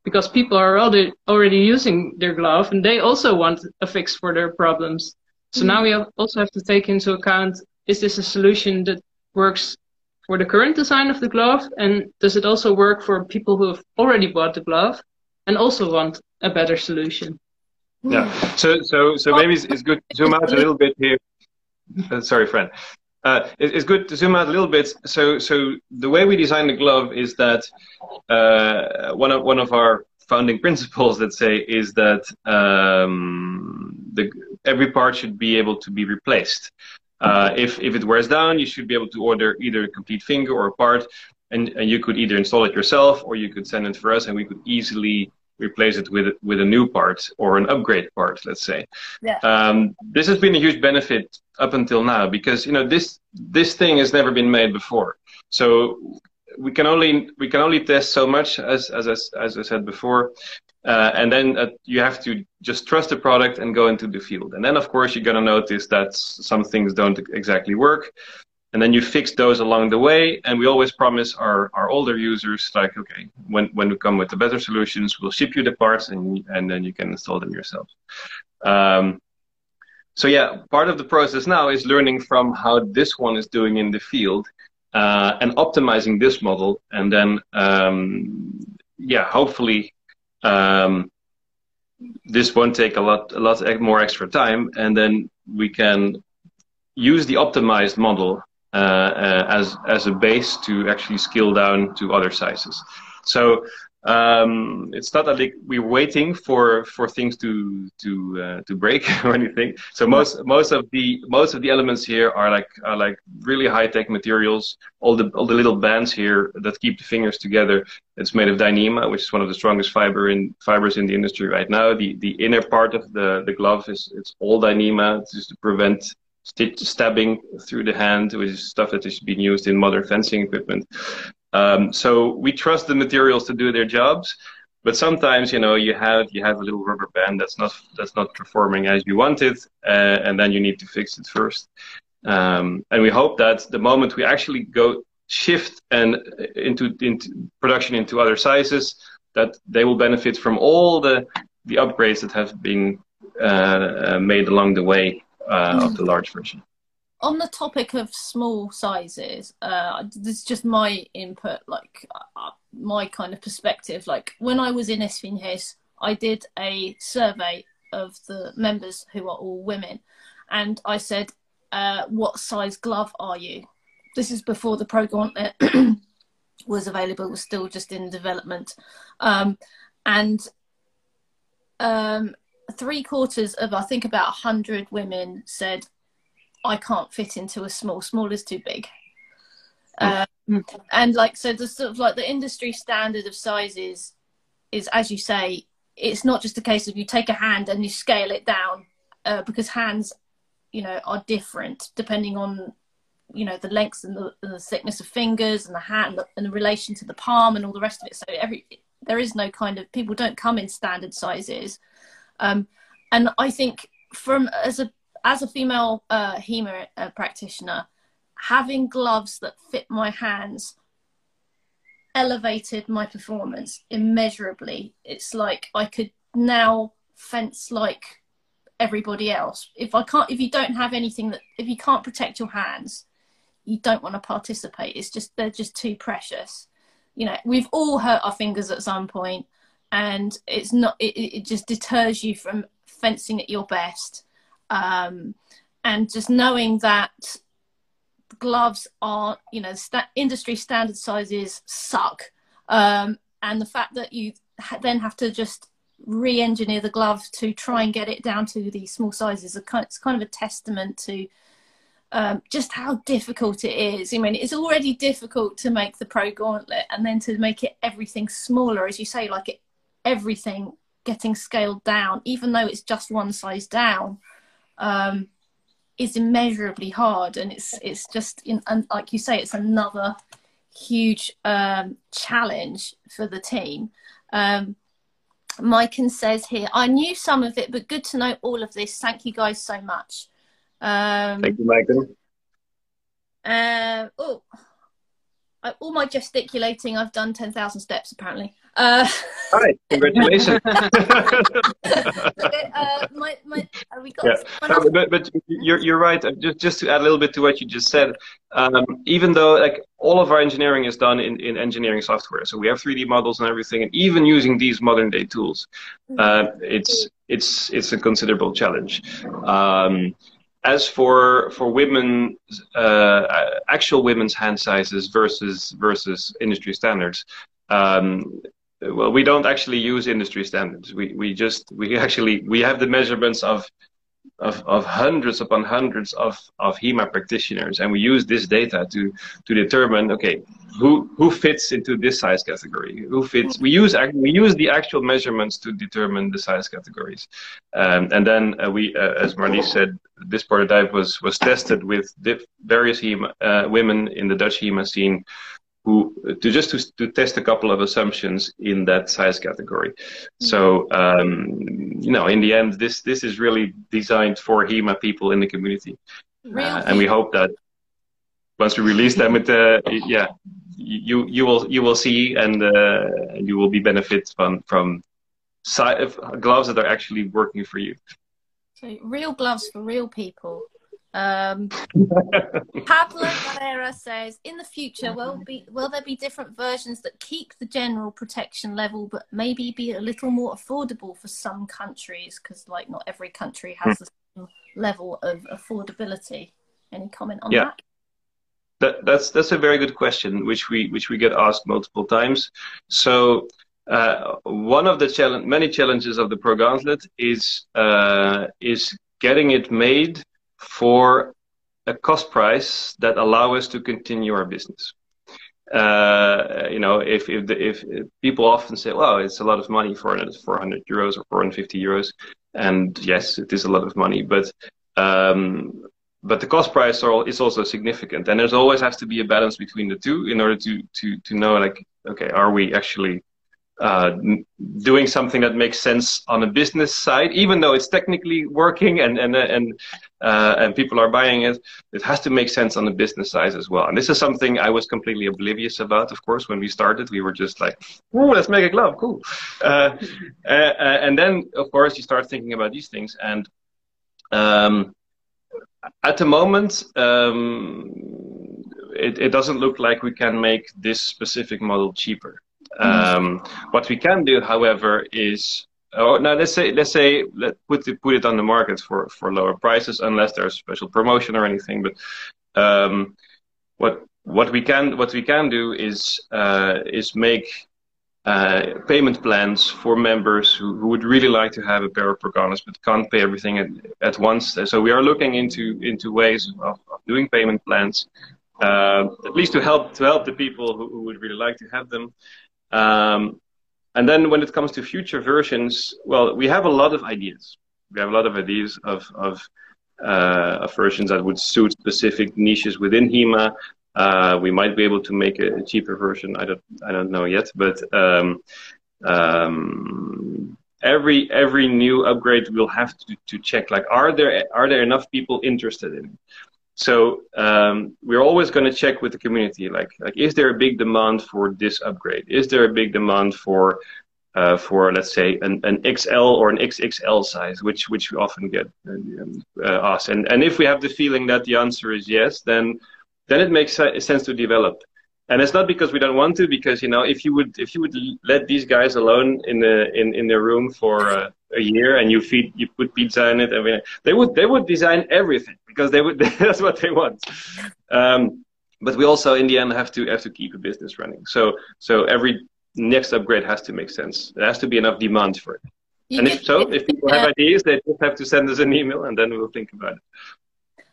because people are already already using their glove and they also want a fix for their problems. So now we also have to take into account is this a solution that works for the current design of the glove and does it also work for people who have already bought the glove and also want a better solution? Yeah. So so so maybe it's, it's good to zoom out a little bit here. Uh, sorry, friend. Uh, it, it's good to zoom out a little bit. So so the way we design the glove is that uh, one of one of our founding principles, let's say, is that um, the every part should be able to be replaced. Uh, if if it wears down, you should be able to order either a complete finger or a part, and, and you could either install it yourself or you could send it for us, and we could easily replace it with with a new part or an upgrade part, let's say. Yeah. Um, this has been a huge benefit up until now because you know this this thing has never been made before. So we can only we can only test so much as as I, as I said before, uh, and then uh, you have to just trust the product and go into the field. And then of course you're gonna notice that some things don't exactly work, and then you fix those along the way. And we always promise our our older users like, okay, when when we come with the better solutions, we'll ship you the parts and and then you can install them yourself. Um, so yeah, part of the process now is learning from how this one is doing in the field uh, and optimizing this model, and then um, yeah, hopefully um, this won't take a lot a lot more extra time, and then we can use the optimized model uh, uh, as as a base to actually scale down to other sizes. So um, it's not that like we're waiting for for things to to uh, to break or anything. So most most of the most of the elements here are like are like really high tech materials. All the all the little bands here that keep the fingers together. It's made of Dyneema, which is one of the strongest fiber in fibers in the industry right now. The the inner part of the the glove is it's all Dyneema just to prevent stabbing through the hand, which is stuff that is being used in modern fencing equipment. Um, so we trust the materials to do their jobs, but sometimes you know you have you have a little rubber band that's not that's not performing as you want it, uh, and then you need to fix it first. Um, and we hope that the moment we actually go shift and uh, into into production into other sizes, that they will benefit from all the the upgrades that have been uh, uh, made along the way uh, of the large version. on the topic of small sizes, uh, this is just my input, like uh, my kind of perspective. Like when I was in Esfinges, I did a survey of the members who are all women, and I said, uh, "What size glove are you?" This is before the Pro Gauntlet was available; was still just in development, um, and um, three quarters of I think about hundred women said I can't fit into a small. Small is too big. Uh, and like so, the sort of like the industry standard of sizes is, as you say, it's not just a case of you take a hand and you scale it down uh, because hands, you know, are different depending on you know the lengths and the, and the thickness of fingers and the hand and the relation to the palm and all the rest of it. So every there is no kind of people don't come in standard sizes, um, and I think from as a as a female uh, HEMA uh, practitioner, having gloves that fit my hands elevated my performance immeasurably. It's like I could now fence like everybody else. If I can't, if you don't have anything that, if you can't protect your hands, you don't want to participate. It's just they're just too precious. You know, we've all hurt our fingers at some point, and it's not. It, it just deters you from fencing at your best um, and just knowing that gloves are you know sta- industry standard sizes suck um, and the fact that you ha- then have to just re-engineer the glove to try and get it down to these small sizes it's kind of a testament to um, just how difficult it is. I mean, it's already difficult to make the pro gauntlet, and then to make it everything smaller, as you say, like it, everything getting scaled down, even though it's just one size down um, is immeasurably hard, and it's it's just in, and like you say, it's another huge um, challenge for the team. Um, Maiken says here, I knew some of it, but good to know all of this. Thank you guys so much. Um, Thank you, Maiken. Uh, oh, all my gesticulating, I've done 10,000 steps apparently. Uh, Hi, congratulations. uh, my, my, yeah. but, but you're, you're right. Uh, just, just to add a little bit to what you just said, um, even though like all of our engineering is done in, in engineering software, so we have 3D models and everything, and even using these modern day tools, uh, it's, it's, it's a considerable challenge. Um, as for for women, uh, actual women's hand sizes versus versus industry standards, um, well, we don't actually use industry standards. We we just we actually we have the measurements of of, of hundreds upon hundreds of, of HEMA practitioners, and we use this data to to determine okay who who fits into this size category, who fits. We use we use the actual measurements to determine the size categories, um, and then uh, we, uh, as Marlies said, this prototype was was tested with various HEMA, uh, women in the Dutch HEMA scene who to just to, to test a couple of assumptions in that size category. So um, you know, in the end, this this is really designed for HEMA people in the community, uh, and we hope that once we release them, it uh, yeah, you you will you will see and uh, you will be benefit from from gloves that are actually working for you. So real gloves for real people. Um, Pablo Barrera says, in the future, will be will there be different versions that keep the general protection level, but maybe be a little more affordable for some countries? Because like not every country has the same level of affordability. Any comment on yeah. that? That, that's that's a very good question, which we which we get asked multiple times. So uh, one of the challenge, many challenges of the Pro Gauntlet is uh, is getting it made for a cost price that allow us to continue our business. Uh, you know, if if, the, if, if people often say, "Well, it's a lot of money for 400 euros or 450 euros," and yes, it is a lot of money, but um, but the cost price is also significant, and there's always has to be a balance between the two in order to to to know like, okay, are we actually uh, doing something that makes sense on a business side, even though it's technically working and and and uh, and people are buying it, it has to make sense on the business side as well. And this is something I was completely oblivious about. Of course, when we started, we were just like, "Oh, let's make a glove, cool." Uh, uh, and then, of course, you start thinking about these things, and um, at the moment, um, it, it, doesn't look like we can make this specific model cheaper. Um, what we can do, however, is oh, now let's say let's say let put it, put it on the market for for lower prices, unless there's special promotion or anything. But um, what what we can what we can do is uh, is make uh, payment plans for members who, who, would really like to have a pair of Pro Gauntlets but can't pay everything at, at once. So we are looking into into ways of, of doing payment plans, uh, at least to help to help the people who, who would really like to have them. Um, and then when it comes to future versions, well, we have a lot of ideas. We have a lot of ideas of of, uh, of versions that would suit specific niches within HEMA. Uh, we might be able to make a, cheaper version. I don't, I don't know yet, but um, um, every every new upgrade we'll have to, to check. Like, are there are there enough people interested in? It? So um, we're always going to check with the community. Like, like, is there a big demand for this upgrade? Is there a big demand for uh, for let's say an, an XL or an XXL size, which which we often get uh, asked. And and if we have the feeling that the answer is yes, then then it makes sense to develop. And it's not because we don't want to, because you know, if you would if you would let these guys alone in the in, in their room for uh, a year and you feed you put pizza in it, I mean, they would they would design everything because they would that's what they want. Um, but we also in the end have to have to keep a business running. So so every next upgrade has to make sense. There has to be enough demand for it. You and if so, if people have ideas, they just have to send us an email and then we'll think about it.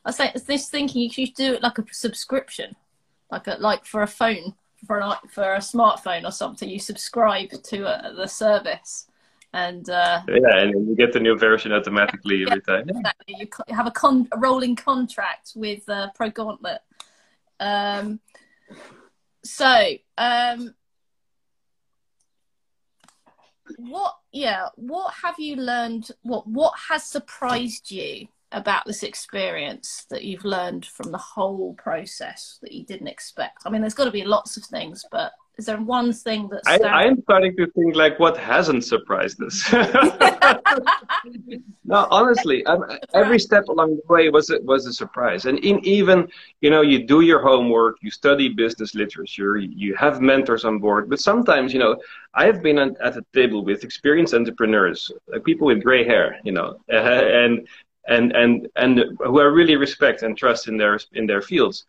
I was like, this thinking you should do it like a subscription, like a like for a phone, for a, for a smartphone or something. You subscribe to a, the service, and uh, yeah, and you get the new version automatically yeah, every time. Exactly, you have a, con- a rolling contract with uh, Pro Gauntlet. Um, so, um, what? Yeah, what have you learned? What What has surprised you about this experience that you've learned from the whole process that you didn't expect? I mean, there's got to be lots of things, but is there one thing that I, am starting to think like what hasn't surprised us? No honestly um, every step along the way was a, was a surprise. And in even you know you do your homework you study business literature you have mentors on board. But sometimes you know i have been at a table with experienced entrepreneurs like people with gray hair you know uh, and and and and who I really respect and trust in their in their fields.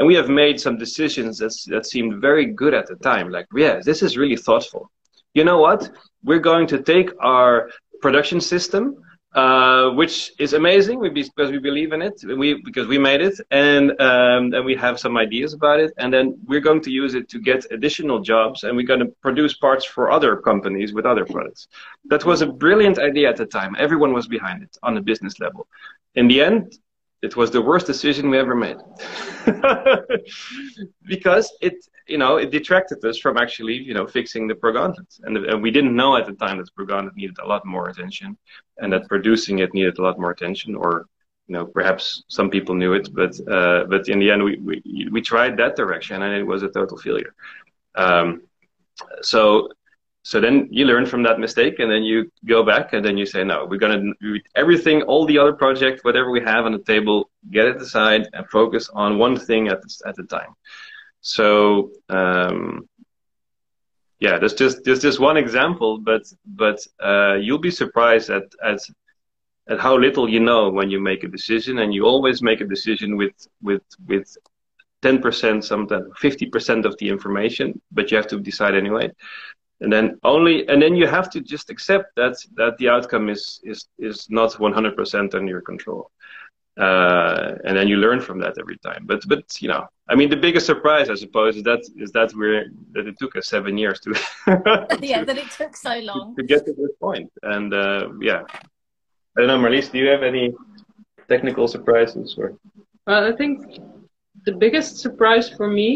And we have made some decisions that that seemed very good at the time. Like, yeah, this is really thoughtful. You know what? We're going to take our production system uh, which is amazing because we believe in it, we because we made it, and um, and we have some ideas about it, and then we're going to use it to get additional jobs, and we're going to produce parts for other companies with other products. That was a brilliant idea at the time. Everyone was behind it on a business level. In the end, it was the worst decision we ever made. Because it you know it detracted us from actually you know fixing the Pro and, and we didn't know at the time that Pro needed a lot more attention and that producing it needed a lot more attention or you know perhaps some people knew it. But uh, but in the end we, we we tried that direction and it was a total failure. Um, so so then you learn from that mistake and then you go back and then you say no we're going to do everything all the other projects whatever we have on the table get it aside and focus on one thing at at a time. So um, yeah there's just there's just one example but but uh, you'll be surprised at at at how little you know when you make a decision and you always make a decision with with with 10% sometimes 50% of the information but you have to decide anyway and then only and then you have to just accept that that the outcome is is is not 100% under your control. Uh, and then you learn from that every time. But but you know i mean the biggest surprise i suppose is that is that we're that it took us seven years to, to yeah that it took so long. to get to this point. point. And uh, yeah. I don't know marlies do you have any technical surprises or? Well i think the biggest surprise for me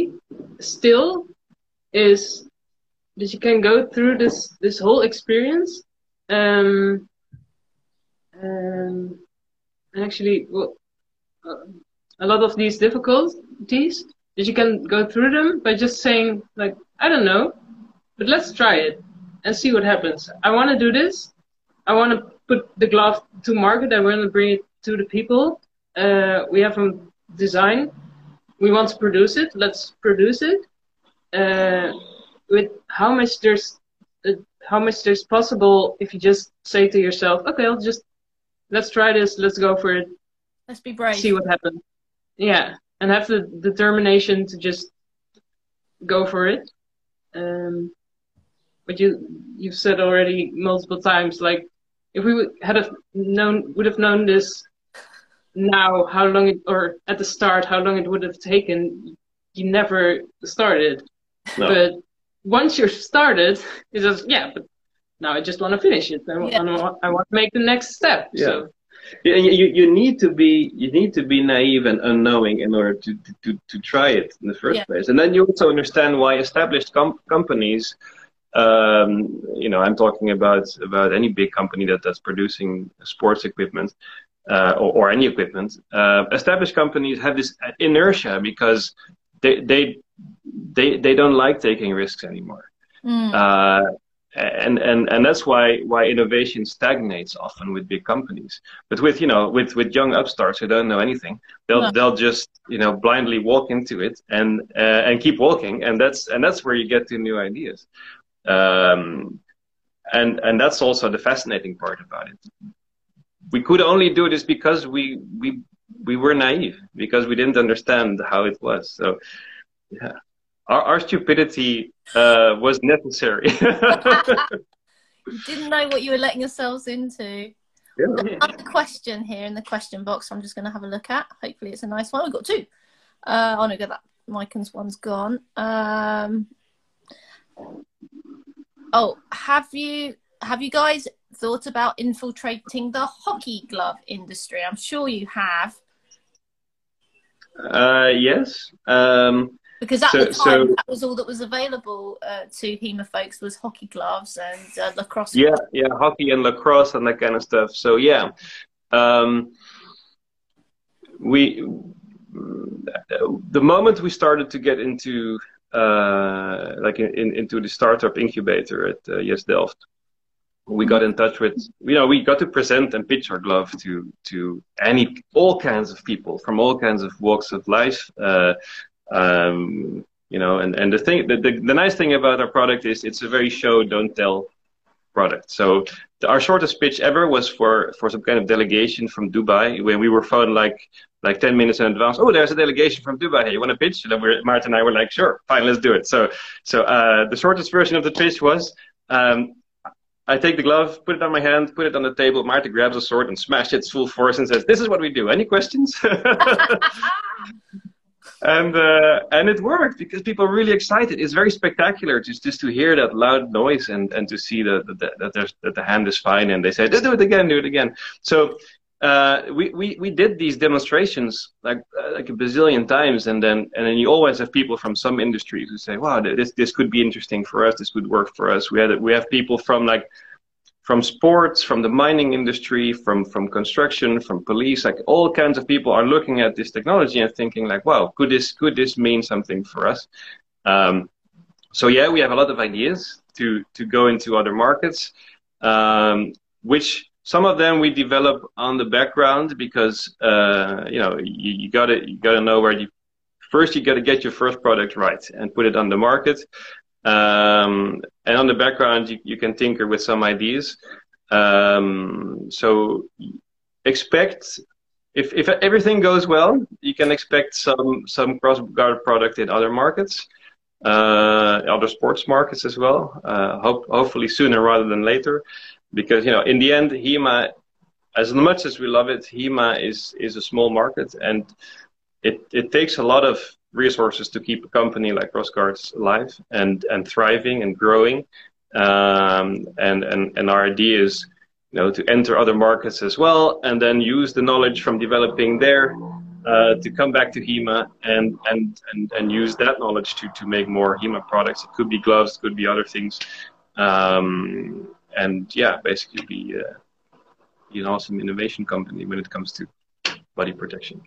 still is that you can go through this this whole experience um, um, actually well, uh, a lot of these difficulties that you can go through them by just saying like i don't know but let's try it and see what happens. I want to do this. I want to put the glove to market. I want to bring it to the people. Uh, we have a design, we want to produce it, let's produce it. Uh, with how much there's uh, how much there's possible if you just say to yourself, okay, I'll just let's try this, let's go for it, let's be brave, see what happens. Yeah, and have the determination to just go for it. Um, but you you've said already multiple times, like if we would, had have known would have known this now, how long it or at the start, how long it would have taken, you never started. No. But once you're started, it's just yeah, but now I just want to finish it. I, yeah. I, want, to make the next step. Yeah. So. Yeah, you, you need to be you need to be naive and unknowing in order to to, to try it in the first yeah. place, and then you also understand why established com- companies, um, you know, I'm talking about about any big company that that's producing sports equipment uh, or, or, any equipment. Uh, established companies have this inertia because they they they they don't like taking risks anymore. Mm. Uh, and and and that's why why innovation stagnates often with big companies. But with you know with with young upstarts who don't know anything, they'll no. they'll just you know blindly walk into it and uh, and keep walking, and that's and that's where you get to new ideas. Um, and and that's also the fascinating part about it. We could only do this because we we we were naive because we didn't understand how it was. So yeah our, our stupidity uh, was necessary. you didn't know what you were letting yourselves into. Yeah. Another question here in the question box. I'm just going to have a look at. Hopefully, it's a nice one. We've got two. Uh, oh no, got that. Micah's one's gone. Um, oh, have you have you guys thought about infiltrating the hockey glove industry? I'm sure you have. Uh, yes. Um, because at so, the time so, that was all that was available uh, to HEMA folks was hockey gloves and uh, lacrosse. Yeah, yeah, hockey and lacrosse and that kind of stuff. So yeah, um, we the moment we started to get into uh, like in, into the startup incubator at uh, Yes Delft, we got in touch with you know we got to present and pitch our glove to to any all kinds of people from all kinds of walks of life uh, um, you know, and, and the thing, the, the, the nice thing about our product is it's a very show, don't tell product. So our shortest pitch ever was for, for some kind of delegation from Dubai when we were phoned like, like 10 minutes in advance. Oh, there's a delegation from Dubai. Hey, you want to pitch? And we're, Martin and I were like, sure, fine, let's do it. So, so, uh, the shortest version of the pitch was, um, I take the glove, put it on my hand, put it on the table. Martin grabs a sword and smashes it full force and says, "This is what we do. Any questions?" and uh, and it worked because people are really excited. It's very spectacular just just to hear that loud noise and and to see that that that, there's, that the hand is fine. And they say, do it again, do it again. So. Uh, we, we, we did these demonstrations like uh, like a bazillion times, and then and then you always have people from some industries who say, "Wow, this this could be interesting for us. This would work for us." We had we have people from like from sports, from the mining industry, from from construction, from police, like all kinds of people are looking at this technology and thinking like, wow, could this could this mean something for us? Um, so yeah, we have a lot of ideas to to go into other markets, um, which some of them we develop on the background because uh, you know you, you gotta you gotta know where you first you gotta get your first product right and put it on the market um, and on the background, you, you can tinker with some ideas. Um, so expect if, if everything goes well, you can expect some some cross-guard product in other markets, uh, other sports markets as well. Uh, hope, hopefully sooner rather than later, because you know in the end, HEMA, as much as we love it, HEMA is is a small market, and it it takes a lot of resources to keep a company like Crossguards alive and, and thriving and growing. Um, and, and, and our idea is, you know, to enter other markets as well, and then use the knowledge from developing there uh, to come back to HEMA and, and, and, and use that knowledge to, to make more HEMA products. It could be gloves, could be other things. Um, and yeah, basically be, uh, be an awesome innovation company when it comes to body protection.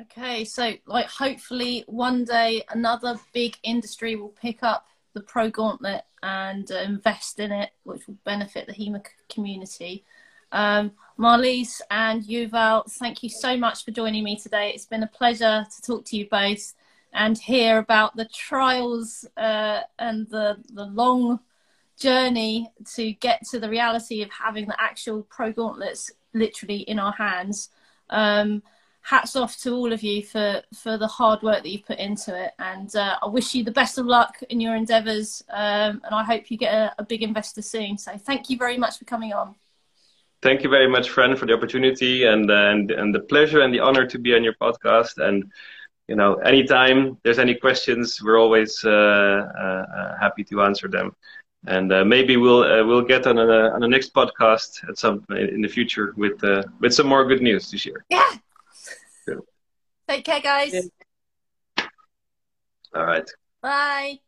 Okay, so like hopefully one day another big industry will pick up the Pro Gauntlet and uh, invest in it, which will benefit the HEMA community. Um, Marlies and Yuval, thank you so much for joining me today. It's been a pleasure to talk to you both and hear about the trials uh, and the, the long journey to get to the reality of having the actual pro gauntlets literally in our hands. Um, hats off to all of you for for the hard work that you've put into it. And uh, i wish you the best of luck in your endeavors um, and i hope you get a, a, big investor soon. So thank you very much for coming on. Thank you very much friend for the opportunity and and and the pleasure and the honor to be on your podcast. And you know anytime there's any questions we're always uh, uh, happy to answer them. And uh, maybe we'll uh, we'll get on a on the next podcast at some in the future with uh, with some more good news to share. Yeah, Take care, guys. Yeah. All right. Bye.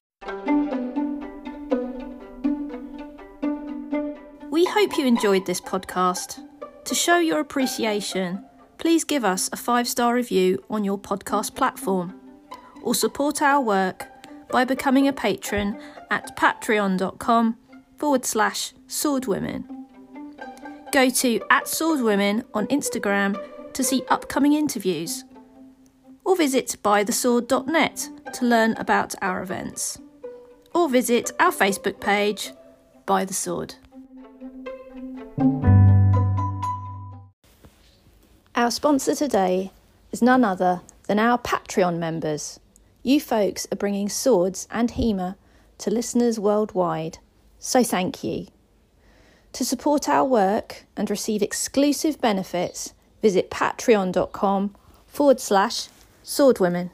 We hope you enjoyed this podcast. To show your appreciation, please give us a five star review on your podcast platform or support our work by becoming a patron at patreon.com forward slash swordwomen. Go to at swordwomen on Instagram to see upcoming interviews or visit bythesword.net to learn about our events. Or visit our Facebook page, By the Sword. Our sponsor today is none other than our Patreon members. You folks are bringing swords and HEMA to listeners worldwide, so thank you. To support our work and receive exclusive benefits, visit patreon.com forward slash Swordwomen